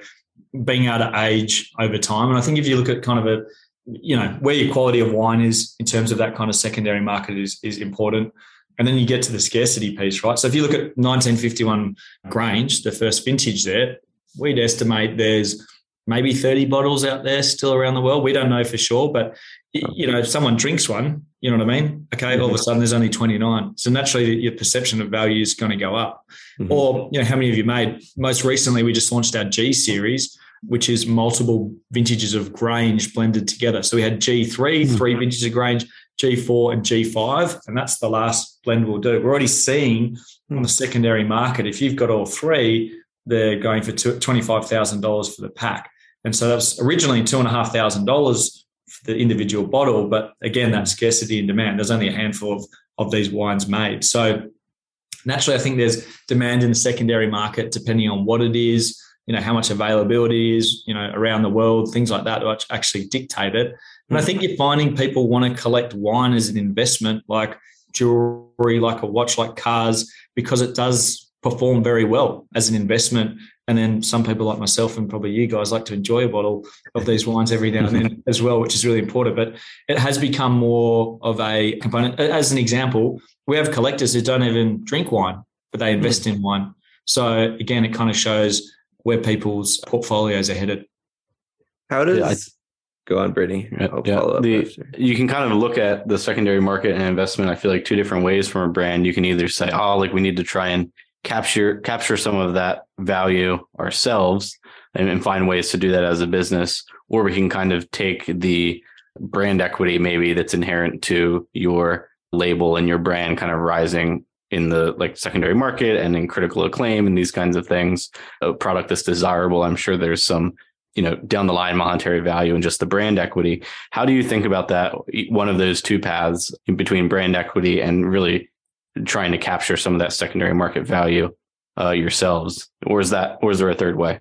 being able to age over time, and I think if you look at kind of a you know where your quality of wine is in terms of that kind of secondary market is is important. And then you get to the scarcity piece, right? So if you look at 1951 Grange, the first vintage there, we'd estimate there's maybe 30 bottles out there still around the world. We don't know for sure, but you know, if someone drinks one, you know what I mean? Okay, mm-hmm. all of a mm-hmm. sudden there's only 29. So naturally your perception of value is going to go up. Mm-hmm. Or, you know, how many of you made? Most recently, we just launched our G series, which is multiple vintages of Grange blended together. So we had G3, mm-hmm. three vintages of Grange, G4 and G5, and that's the last blend we'll do. We're already seeing on the secondary market, if you've got all three, they're going for $25,000 for the pack. And so that was originally $2,500 for the individual bottle. But again, that scarcity and demand, there's only a handful of, of these wines made. So naturally, I think there's demand in the secondary market depending on what it is, you know, how much availability is, you know, around the world, things like that, which actually dictate it. And I think you're finding people want to collect wine as an investment, like jewelry, like a watch, like cars, because it does perform very well as an investment and then some people like myself and probably you guys like to enjoy a bottle of these wines every now and then as well, which is really important. But it has become more of a component. As an example, we have collectors who don't even drink wine, but they invest mm. in wine. So again, it kind of shows where people's portfolios are headed. How does yeah, go on, Brittany? Yeah, the, you can kind of look at the secondary market and investment. I feel like two different ways from a brand. You can either say, "Oh, like we need to try and capture capture some of that value ourselves and, and find ways to do that as a business. Or we can kind of take the brand equity maybe that's inherent to your label and your brand kind of rising in the like secondary market and in critical acclaim and these kinds of things. A product that's desirable i'm sure there's some you know down the line monetary value and just the brand equity. How do you think about that? One of those two paths between brand equity and really trying to capture some of that secondary market value uh, yourselves, or is that, or is there a third way?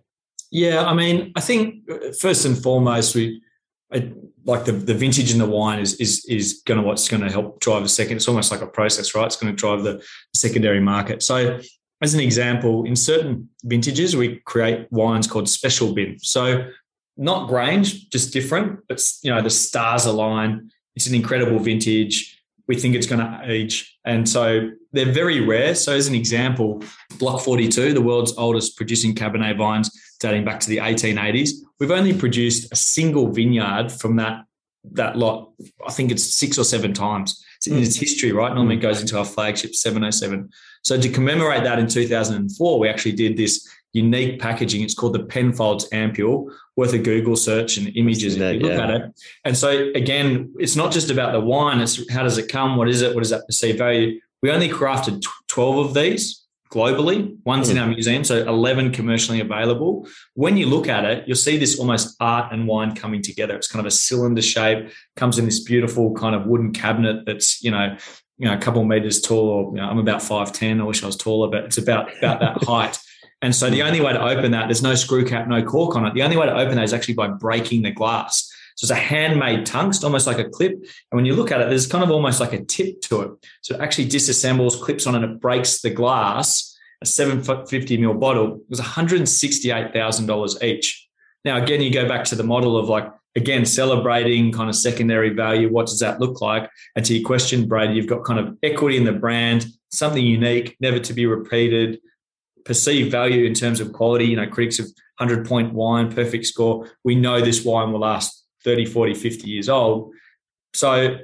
Yeah, I mean, I think uh, first and foremost, we I, like the, the vintage in the wine is is is going to what's going to help drive the second. It's almost like a process, right? It's going to drive the secondary market. So, as an example, in certain vintages, we create wines called special bin. So, not Grange, just different. But you know, the stars align. It's an incredible vintage we think it's going to age. And so they're very rare. So, as an example, Block 42, the world's oldest producing Cabernet vines dating back to the 1880s, we've only produced a single vineyard from that, that lot. I think it's six or seven times in hmm. its history, right? Normally it goes hmm. into our flagship 707. So, to commemorate that in 2004, we actually did this unique packaging. It's called the Penfolds Ampoule, worth a Google search and images that, if you look yeah. at it. And so again, it's not just about the wine, it's how does it come? What is it? What is that perceived value? We only crafted 12 of these globally. One's in hmm. our museum, so 11 commercially available. When you look at it, you'll see this almost art and wine coming together. It's kind of a cylinder shape, comes in this beautiful kind of wooden cabinet that's, you know, you know, a couple of meters tall, or you know, I'm about 5'10. I wish I was taller, but it's about about that height. And so the hmm. only way to open that, there's no screw cap, no cork on it. The only way to open that is actually by breaking the glass. So it's a handmade tungst, almost like a clip. And when you look at it, there's kind of almost like a tip to it. So it actually disassembles, clips on, and it breaks the glass. A 750 ml bottle it was $168,000 each. Now, again, you go back to the model of like, again, celebrating kind of secondary value. What does that look like? And to your question, Brady, you've got kind of equity in the brand, something unique, never to be repeated, perceived value in terms of quality. You know, critics of 100 point wine, perfect score. We know this wine will last 30, 40, 50 years old. So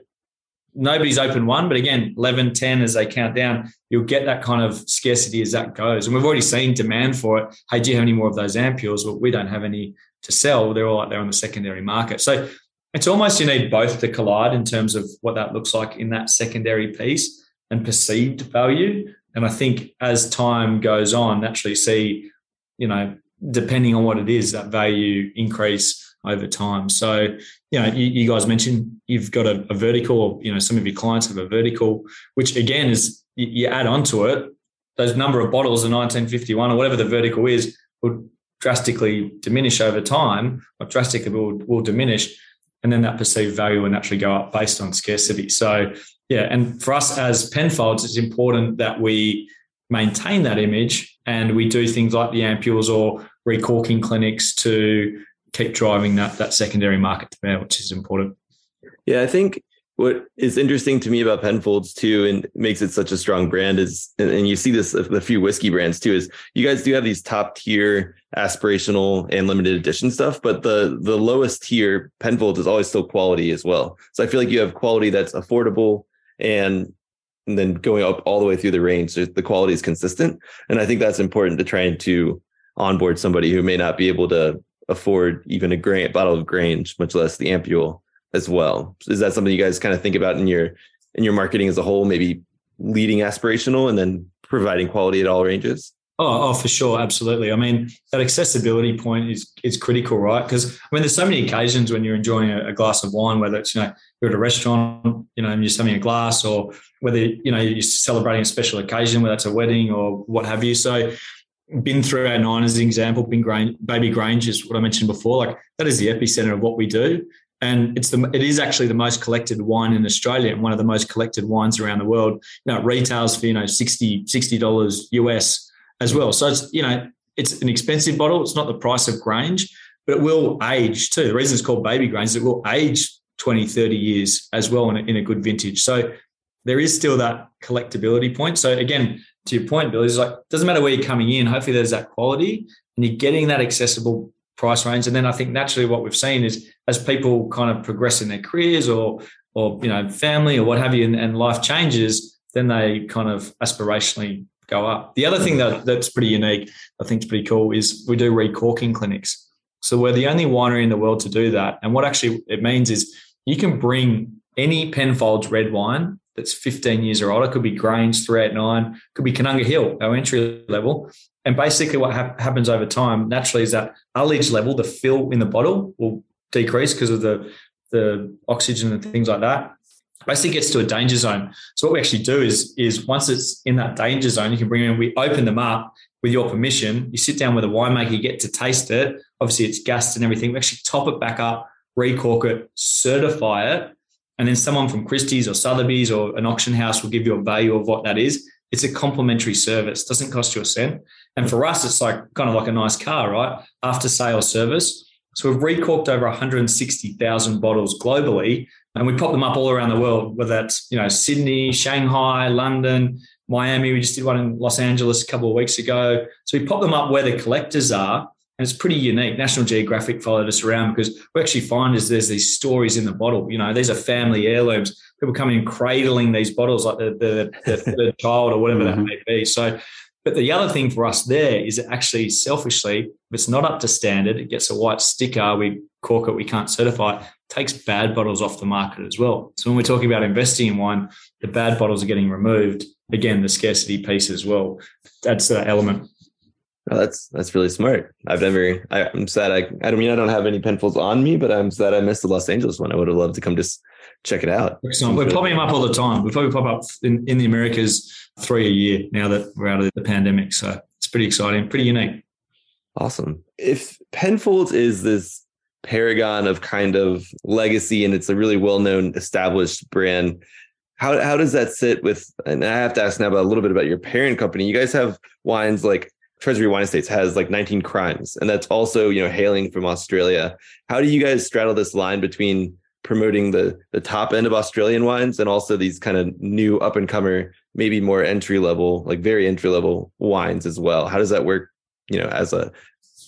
nobody's open one, but again, 11, 10 as they count down, you'll get that kind of scarcity as that goes. And we've already seen demand for it. Hey, do you have any more of those ampules? Well, we don't have any to sell. They're all out there on the secondary market. So it's almost you need both to collide in terms of what that looks like in that secondary piece and perceived value. And I think as time goes on, naturally see, you know, depending on what it is, that value increase over time. So, you know, you, you guys mentioned you've got a, a, vertical, or, you know, some of your clients have a vertical, which again is you, you add onto it, those number of bottles in 1951 or whatever the vertical is will drastically diminish over time, or drastically will, will diminish. And then that perceived value will naturally go up based on scarcity. So, yeah, and for us as Penfolds, it's important that we maintain that image and we do things like the ampules or recorking clinics to keep driving that that secondary market demand, which is important. Yeah, I think what is interesting to me about Penfolds too, and makes it such a strong brand is, and, you see this with a few whiskey brands too, is you guys do have these top tier aspirational and limited edition stuff, but the the lowest tier Penfolds is always still quality as well. So I feel like you have quality that's affordable and and then going up all the way through the range, the quality is consistent. And I think that's important to try to onboard somebody who may not be able to afford even a grain bottle of Grange, much less the ampule as well. Is that something you guys kind of think about in your in your marketing as a whole? Maybe leading aspirational and then providing quality at all ranges. Oh, oh, for sure, absolutely. I mean, that accessibility point is is critical, right? Because I mean, there's so many occasions when you're enjoying a, a, glass of wine, whether it's you know you're at a restaurant, you know, and you're having a glass, or whether you know you're celebrating a special occasion, whether it's a wedding or what have you. So been through our nine as an example, been Grange, Baby Grange is what I mentioned before. Like that is the epicenter of what we do. And it's the it is actually the most collected wine in Australia and one of the most collected wines around the world. You know, it retails for, you know, 60 dollars US as well. So it's, you know, it's an expensive bottle. It's not the price of Grange, but it will age too. The reason it's called Baby Grange is it will age 20, 30 years as well in a, in a good vintage. So there is still that collectability point. So again, to your point, Bill, is like doesn't matter where you're coming in. Hopefully, there's that quality, and you're getting that accessible price range. And then I think naturally, what we've seen is as people kind of progress in their careers or or you know family or what have you, and, and life changes, then they kind of aspirationally go up. The other thing that that's pretty unique, I think, is pretty cool, is we do recorking clinics. So we're the only winery in the world to do that. And what actually it means is you can bring any Penfolds red wine that's 15 years or older. Could be Grange 389, could be Koonunga Hill, our entry level. And basically, what ha- happens over time naturally is that ullage level, the fill in the bottle, will decrease because of the the oxygen and things like that. Basically, gets to a danger zone. So what we actually do is is once it's in that danger zone, you can bring in. We open them up with your permission. You sit down with a winemaker, you get to taste it. Obviously, it's gassed and everything. We actually top it back up, recork it, certify it, and then someone from Christie's or Sotheby's or an auction house will give you a value of what that is. It's a complimentary service, doesn't cost you a cent. And for us, it's like kind of like a nice car, right? After sale service. So we've recorked over 160,000 bottles globally, and we pop them up all around the world, whether that's you know Sydney, Shanghai, London, Miami. We just did one in Los Angeles a couple of weeks ago. So we pop them up where the collectors are, and it's pretty unique. National Geographic followed us around because we actually find is there's these stories in the bottle. You know, these are family heirlooms. People come in cradling these bottles like the the, the third child or whatever mm-hmm. that may be. So But the other thing for us there is actually selfishly, if it's not up to standard, it gets a white sticker, we cork it, we can't certify it, takes bad bottles off the market as well. So when we're talking about investing in wine, the bad bottles are getting removed. Again, the scarcity piece as well. That's the element. Oh, that's that's really smart. I've never. I, am sad. I I don't mean I don't have any Penfolds on me, but I'm sad I missed the Los Angeles one. I would have loved to come just check it out. Excellent. We're popping them up all the time. We probably pop up in, in the Americas three a year now that we're out of the pandemic. So it's pretty exciting, pretty unique. Awesome. If Penfolds is this paragon of kind of legacy and it's a really well-known established brand how, how does that sit with and i have to ask now about a little bit about your parent company you guys have wines like treasury wine estates has like 19 crimes and that's also you know hailing from australia. How do you guys straddle this line between promoting the the top end of australian wines and also these kind of new up and comer maybe more entry level like very entry level wines as well? How does that work you know as a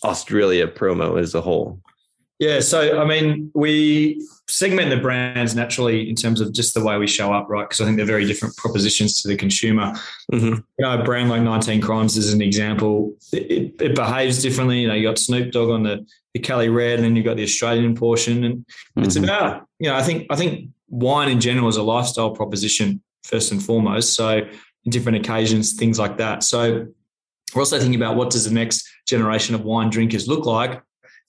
australia promo as a whole? Yeah, so I mean, we segment the brands naturally in terms of just the way we show up, right? Because I think they're very different propositions to the consumer. Mm-hmm. You know, a brand like 19 Crimes is an example. It, it, behaves differently. You know, you got Snoop Dogg on the, the Cali Red, and then you've got the Australian portion, and mm-hmm. it's about you know, I think I think wine in general is a lifestyle proposition first and foremost. So, in different occasions, things like that. So, we're also thinking about what does the next generation of wine drinkers look like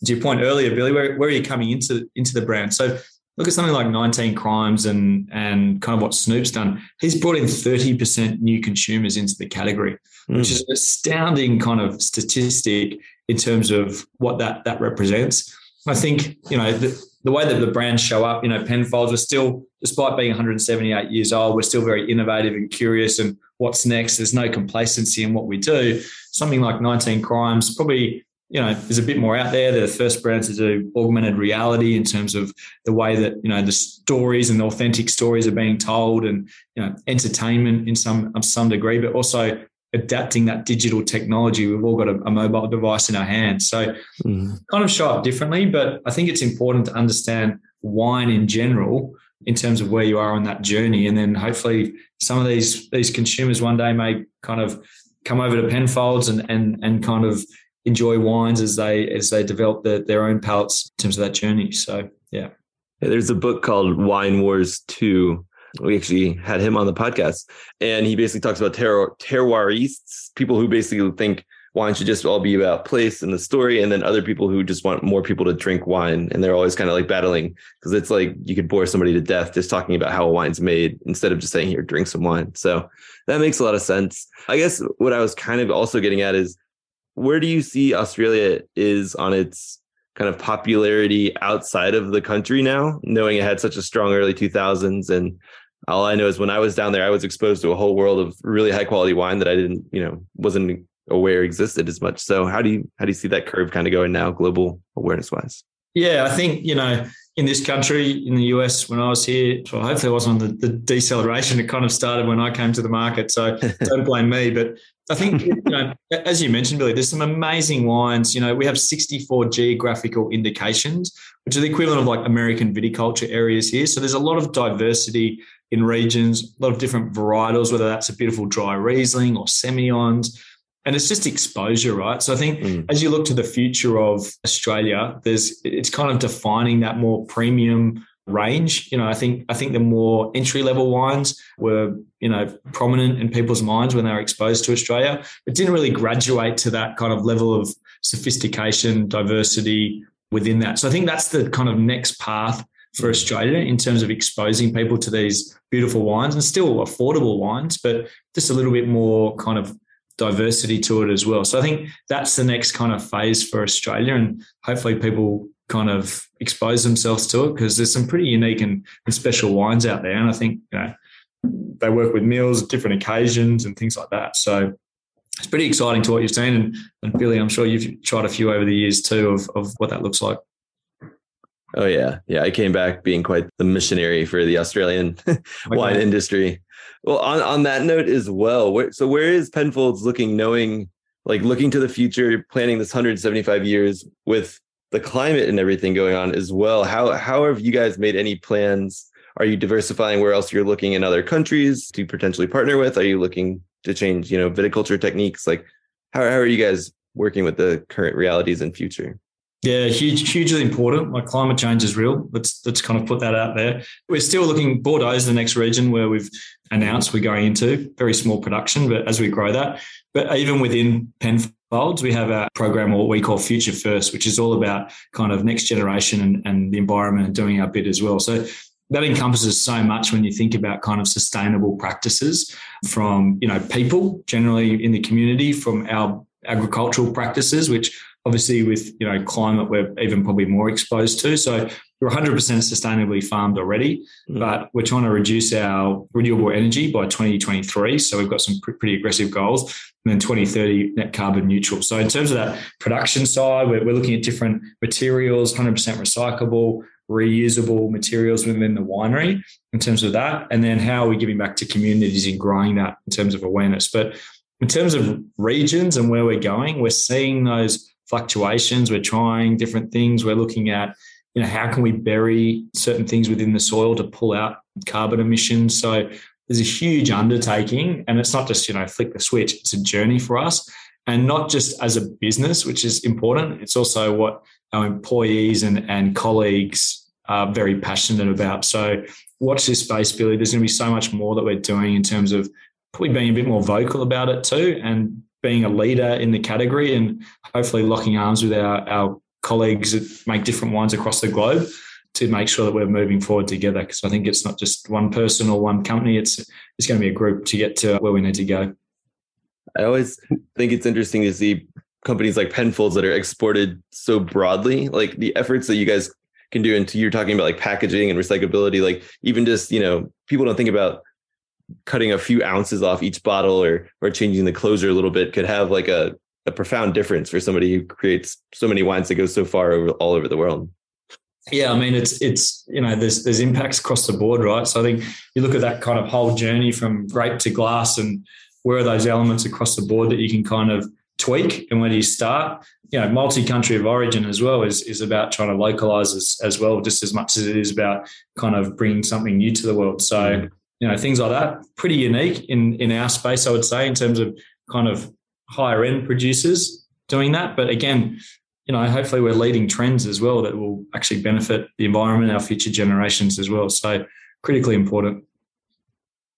to your point earlier, Billy, where, where are you coming into into the brand? So look at something like 19 Crimes and and kind of what Snoop's done. He's brought in 30% new consumers into the category, mm. which is an astounding kind of statistic in terms of what that that represents. I think, you know, the, the way that the brands show up, you know, Penfolds, we're still, despite being 178 years old, we're still very innovative and curious and what's next. There's no complacency in what we do. Something like 19 Crimes, probably you know, there's a bit more out there. They're the first brands to do augmented reality in terms of the way that you know the stories and the authentic stories are being told, and you know, entertainment in some of some degree, but also adapting that digital technology. We've all got a, a mobile device in our hands, so mm. kind of show up differently. But I think it's important to understand wine in general in terms of where you are on that journey, and then hopefully some of these these consumers one day may kind of come over to Penfolds and and and kind of enjoy wines as they as they develop the, their own palates in terms of that journey. So yeah. yeah. There's a book called Wine Wars 2. We actually had him on the podcast, and he basically talks about terroir, terroirists, people who basically think wine should just all be about place and the story, and then other people who just want more people to drink wine, and they're always kind of like battling because it's like you could bore somebody to death just talking about how a wine's made instead of just saying here drink some wine. So that makes a lot of sense. I guess what I was kind of also getting at is where do you see Australia is on its kind of popularity outside of the country now, knowing it had such a strong early 2000s and all I know is when I was down there, I was exposed to a whole world of really high quality wine that I didn't, you know, wasn't aware existed as much. So how do you how do you see that curve kind of going now, global awareness wise? Yeah, I think you know in this country, in the US, when I was here, well, hopefully it wasn't the, the deceleration. It kind of started when I came to the market. So don't blame me. But I think, you know, as you mentioned, Billy, there's some amazing wines. You know, we have 64 geographical indications, which are the equivalent of like American viticulture areas here. So there's a lot of diversity in regions, a lot of different varietals, whether that's a beautiful dry Riesling or Semillons and it's just exposure, right? So I think mm. as you look to the future of Australia, there's it's kind of defining that more premium range. You know, I think I think the more entry level wines were you know prominent in people's minds when they were exposed to Australia. It didn't really graduate to that kind of level of sophistication, diversity within that. So I think that's the kind of next path for Australia in terms of exposing people to these beautiful wines and still affordable wines, but just a little bit more kind of diversity to it as well. So I think that's the next kind of phase for Australia, and hopefully people kind of expose themselves to it because there's some pretty unique and, and special wines out there, and I think you know they work with meals different occasions and things like that. So it's pretty exciting to what you've seen, and, and Billy, I'm sure you've tried a few over the years too of of what that looks like. Oh yeah, yeah. I came back being quite the missionary for the Australian wine industry. Well, on, on that note as well, where, so where is Penfolds looking, knowing, like looking to the future, planning this 175 years with the climate and everything going on as well? How how have you guys made any plans? Are you diversifying where else you're looking in other countries to potentially partner with? Are you looking to change, you know, viticulture techniques? Like, how, how are you guys working with the current realities and future? Yeah, huge, hugely important. Like climate change is real. Let's let's kind of put that out there. We're still looking. Bordeaux is the next region where we've announced we're going into. Very small production, but as we grow that, but even within Penfolds, we have a program what we call Future First, which is all about kind of next generation and, and the environment and doing our bit as well. So that encompasses so much when you think about kind of sustainable practices from you know people generally in the community from our agricultural practices which obviously with you know climate we're even probably more exposed to so we're 100% sustainably farmed already mm-hmm. but we're trying to reduce our renewable energy by 2023 so we've got some pretty aggressive goals and then 2030 net carbon neutral so in terms of that production side we're, we're looking at different materials 100% recyclable reusable materials within the winery in terms of that? And then how are we giving back to communities in growing that in terms of awareness? But in terms of regions and where we're going, we're seeing those fluctuations. We're trying different things. We're looking at, you know, how can we bury certain things within the soil to pull out carbon emissions? So there's a huge undertaking, and it's not just, you know, flick the switch, it's a journey for us. And not just as a business, which is important, it's also what our employees and, and colleagues are very passionate about. So watch this space, Billy. There's going to be so much more that we're doing in terms of probably being a bit more vocal about it too and being a leader in the category and hopefully locking arms with our, our colleagues that make different wines across the globe to make sure that we're moving forward together. Because I think it's not just one person or one company, it's it's going to be a group to get to where we need to go. I always think it's interesting to see companies like Penfolds that are exported so broadly, like the efforts that you guys can do into you're talking about like packaging and recyclability, like even just, you know, people don't think about cutting a few ounces off each bottle or or changing the closure a little bit could have like a, a profound difference for somebody who creates so many wines that go so far over all over the world. Yeah, I mean it's it's you know there's there's impacts across the board, right? So I think you look at that kind of whole journey from grape to glass and where are those elements across the board that you can kind of tweak and where do you start? You know, multi-country of origin as well is is about trying to localize as, as well, just as much as it is about kind of bringing something new to the world. So, mm. you know, things like that, pretty unique in in our space, I would say, in terms of kind of higher end producers doing that. But again, you know, hopefully we're leading trends as well that will actually benefit the environment, our future generations as well. So critically important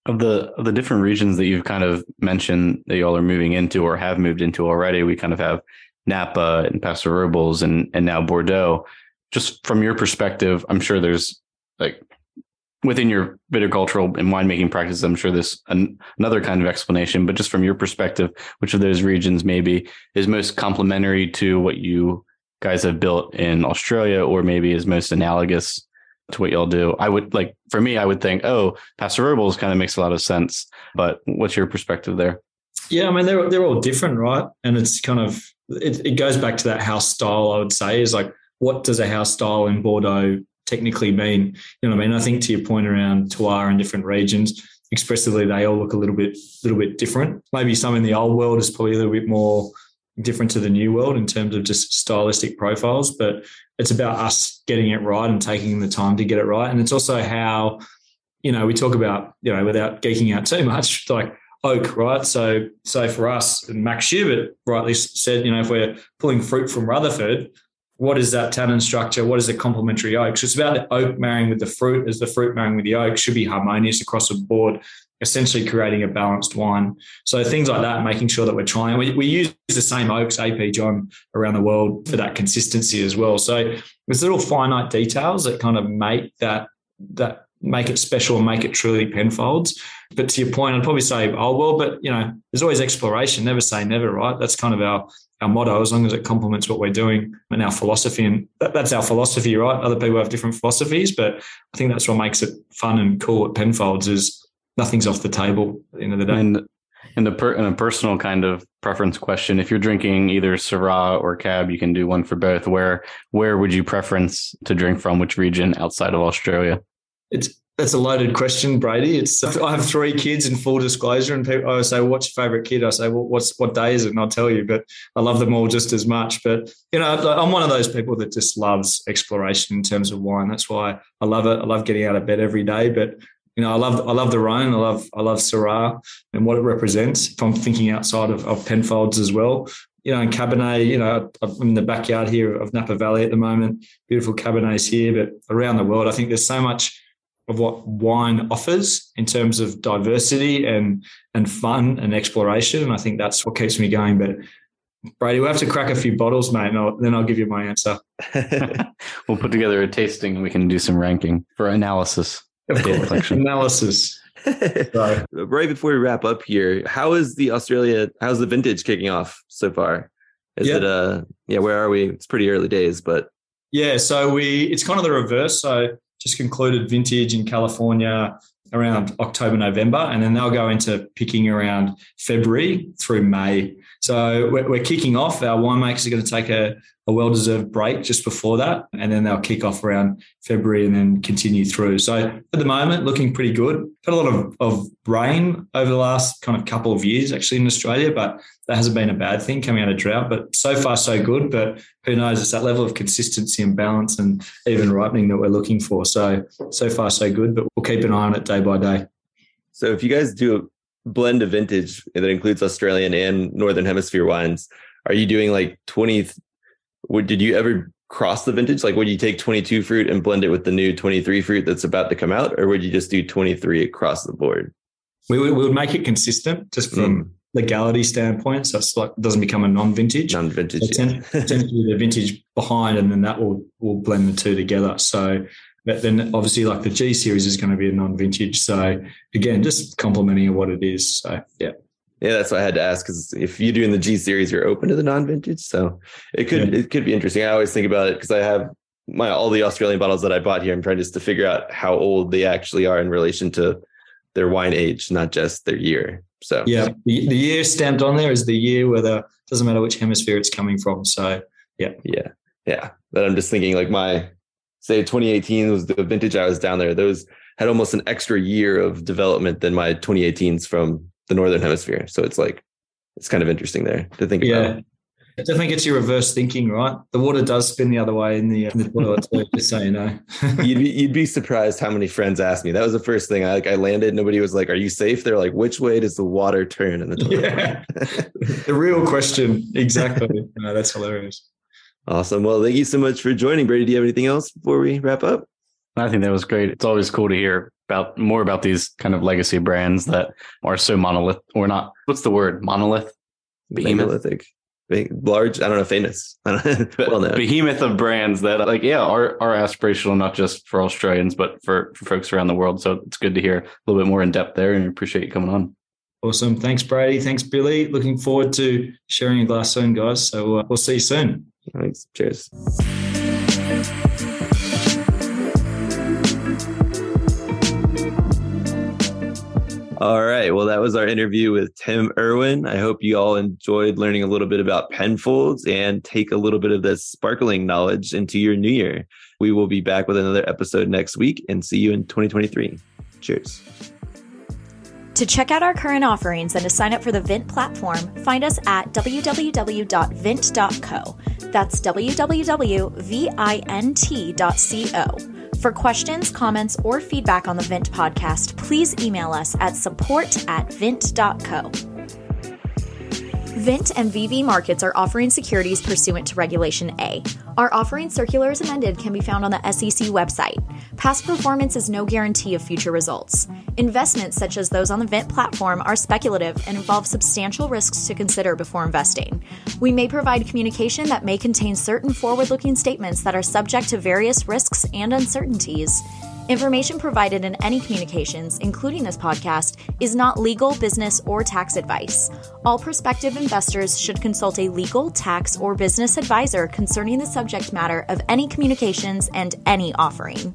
of the of the different regions that you've kind of mentioned that y'all are moving into or have moved into already, we kind of have Napa and Paso Robles and and now Bordeaux. Just from your perspective, I'm sure there's like within your viticultural and winemaking practices, I'm sure there's an, another kind of explanation. But just from your perspective, which of those regions maybe is most complementary to what you guys have built in Australia, or maybe is most analogous to what y'all do. I would like for me, I would think, oh, Paso Robles kind of makes a lot of sense. But what's your perspective there? Yeah, I mean they're they're all different, right? And it's kind of it, it goes back to that house style. I would say is like what does a house style in Bordeaux technically mean? You know what I mean? I think to your point around terroir and different regions, expressively they all look a little bit little bit different. Maybe some in the old world is probably a little bit more different to the new world in terms of just stylistic profiles, but it's about us getting it right and taking the time to get it right. And it's also how, you know, we talk about, you know, without geeking out too much, like oak, right? So, so for us, and Max Schubert rightly said, you know, if we're pulling fruit from Rutherford, what is that tannin structure? What is the complementary oak? So it's about the oak marrying with the fruit as the fruit marrying with the oak should be harmonious across the board essentially creating a balanced wine. So things like that, making sure that we're trying. We, we use the same oaks, AP John, around the world for that consistency as well. So there's little finite details that kind of make that that make it special and make it truly Penfolds. But to your point, I'd probably say oh well, but you know, there's always exploration. Never say never, right? That's kind of our our motto, as long as it complements what we're doing and our philosophy. And that, that's our philosophy, right? Other people have different philosophies, but I think that's what makes it fun and cool at Penfolds is nothing's off the table at the end of the day. And in the per, in a personal kind of preference question, if you're drinking either Syrah or Cab, you can do one for both. Where where would you preference to drink from? Which region outside of Australia? It's that's a loaded question, Brady. It's I have three kids in full disclosure, and people I say, "What's your favorite kid?" I say, "Well, what's what day is it?" And I'll tell you. But I love them all just as much. But you know, I'm one of those people that just loves exploration in terms of wine. That's why I love it. I love getting out of bed every day. But you know, I love I love the Rhone. I love I love Syrah and what it represents. If I'm thinking outside of, of Penfolds as well, you know, in Cabernet, you know, I'm in the backyard here of Napa Valley at the moment. Beautiful Cabernets here, but around the world, I think there's so much of what wine offers in terms of diversity and and fun and exploration. And I think that's what keeps me going. But Brady, we'll have to crack a few bottles, mate, and I'll, then I'll give you my answer. we'll put together a tasting and we can do some ranking for analysis. Of course, analysis. right before we wrap up here, how is the Australia? How's the vintage kicking off so far? Is yep. it uh yeah? Where are we? It's pretty early days, but yeah. So we it's kind of the reverse. So just concluded vintage in California around October, November, and then they'll go into picking around February through May. So we're, we're kicking off. Our winemakers are going to take a, a well deserved break just before that, and then they'll kick off around February and then continue through. So at the moment, looking pretty good. Had a lot of, of rain over the last kind of couple of years actually in Australia, but that hasn't been a bad thing coming out of drought. But so far, so good. But who knows? It's that level of consistency and balance and even ripening that we're looking for. So, so far, so good. But we'll keep an eye on it day by day. So if you guys do a blend of vintage that includes Australian and Northern Hemisphere wines. Are you doing like 20? Would, did you ever cross the vintage? Like, would you take 22 fruit and blend it with the new 23 fruit that's about to come out? Or would you just do 23 across the board? We would, we would make it consistent just from mm. legality standpoint. So it's like, it doesn't become a non-vintage. Non-vintage. It tends, yeah. tends to be the vintage behind and then that will, will blend the two together. So but then obviously, like the G series is going to be a non-vintage. So again, just complementing what it is. So yeah. Yeah, that's what I had to ask because if you're doing the G series, you're open to the non-vintage, so it could yeah. it could be interesting. I always think about it because I have my all the Australian bottles that I bought here. I'm trying just to figure out how old they actually are in relation to their wine age, not just their year. So yeah, the, the year stamped on there is the year where the doesn't matter which hemisphere it's coming from. So yeah, yeah, yeah. But I'm just thinking like my say 2018 was the vintage I was down there. Those had almost an extra year of development than my 2018s from the northern hemisphere. So it's like it's kind of interesting there to think about. yeah. about. It definitely gets you reverse thinking, right? The water does spin the other way in the, in the toilet, too, just so you know. you'd, be, you'd be surprised how many friends asked me. That was the first thing. I like I landed. Nobody was like, "Are you safe?" They're like, "Which way does the water turn in the toilet?" Yeah. the real question, exactly. no, that's hilarious. Awesome. Well, thank you so much for joining, Brady. Do you have anything else before we wrap up? I think that was great. It's always cool to hear about more about these kind of legacy brands that are so monolith or not. What's the word? Monolith? Behemoth? large. I don't know, famous. well known. Behemoth of brands that like, yeah, are are aspirational, not just for Australians, but for, for folks around the world. So it's good to hear a little bit more in depth there and appreciate you coming on. Awesome. Thanks, Brady. Thanks, Billy. Looking forward to sharing a glass soon, guys. So uh, we'll see you soon. Thanks. Cheers. All right. Well, that was our interview with Tim Irwin. I hope you all enjoyed learning a little bit about Penfolds and take a little bit of this sparkling knowledge into your new year. We will be back with another episode next week and see you in 2023. Cheers. To check out our current offerings and to sign up for the Vint platform, find us at www.vint.co. That's www.vint.co. For questions, comments, or feedback on the Vint podcast, please email us at support at vint.co. Vint and VV Markets are offering securities pursuant to Regulation A. Our offering circular circulars amended can be found on the SEC website. Past performance is no guarantee of future results. Investments such as those on the Vint platform are speculative and involve substantial risks to consider before investing. We may provide communication that may contain certain forward looking statements that are subject to various risks and uncertainties. Information provided in any communications, including this podcast, is not legal, business, or tax advice. All prospective investors should consult a legal, tax, or business advisor concerning the subject matter of any communications and any offering.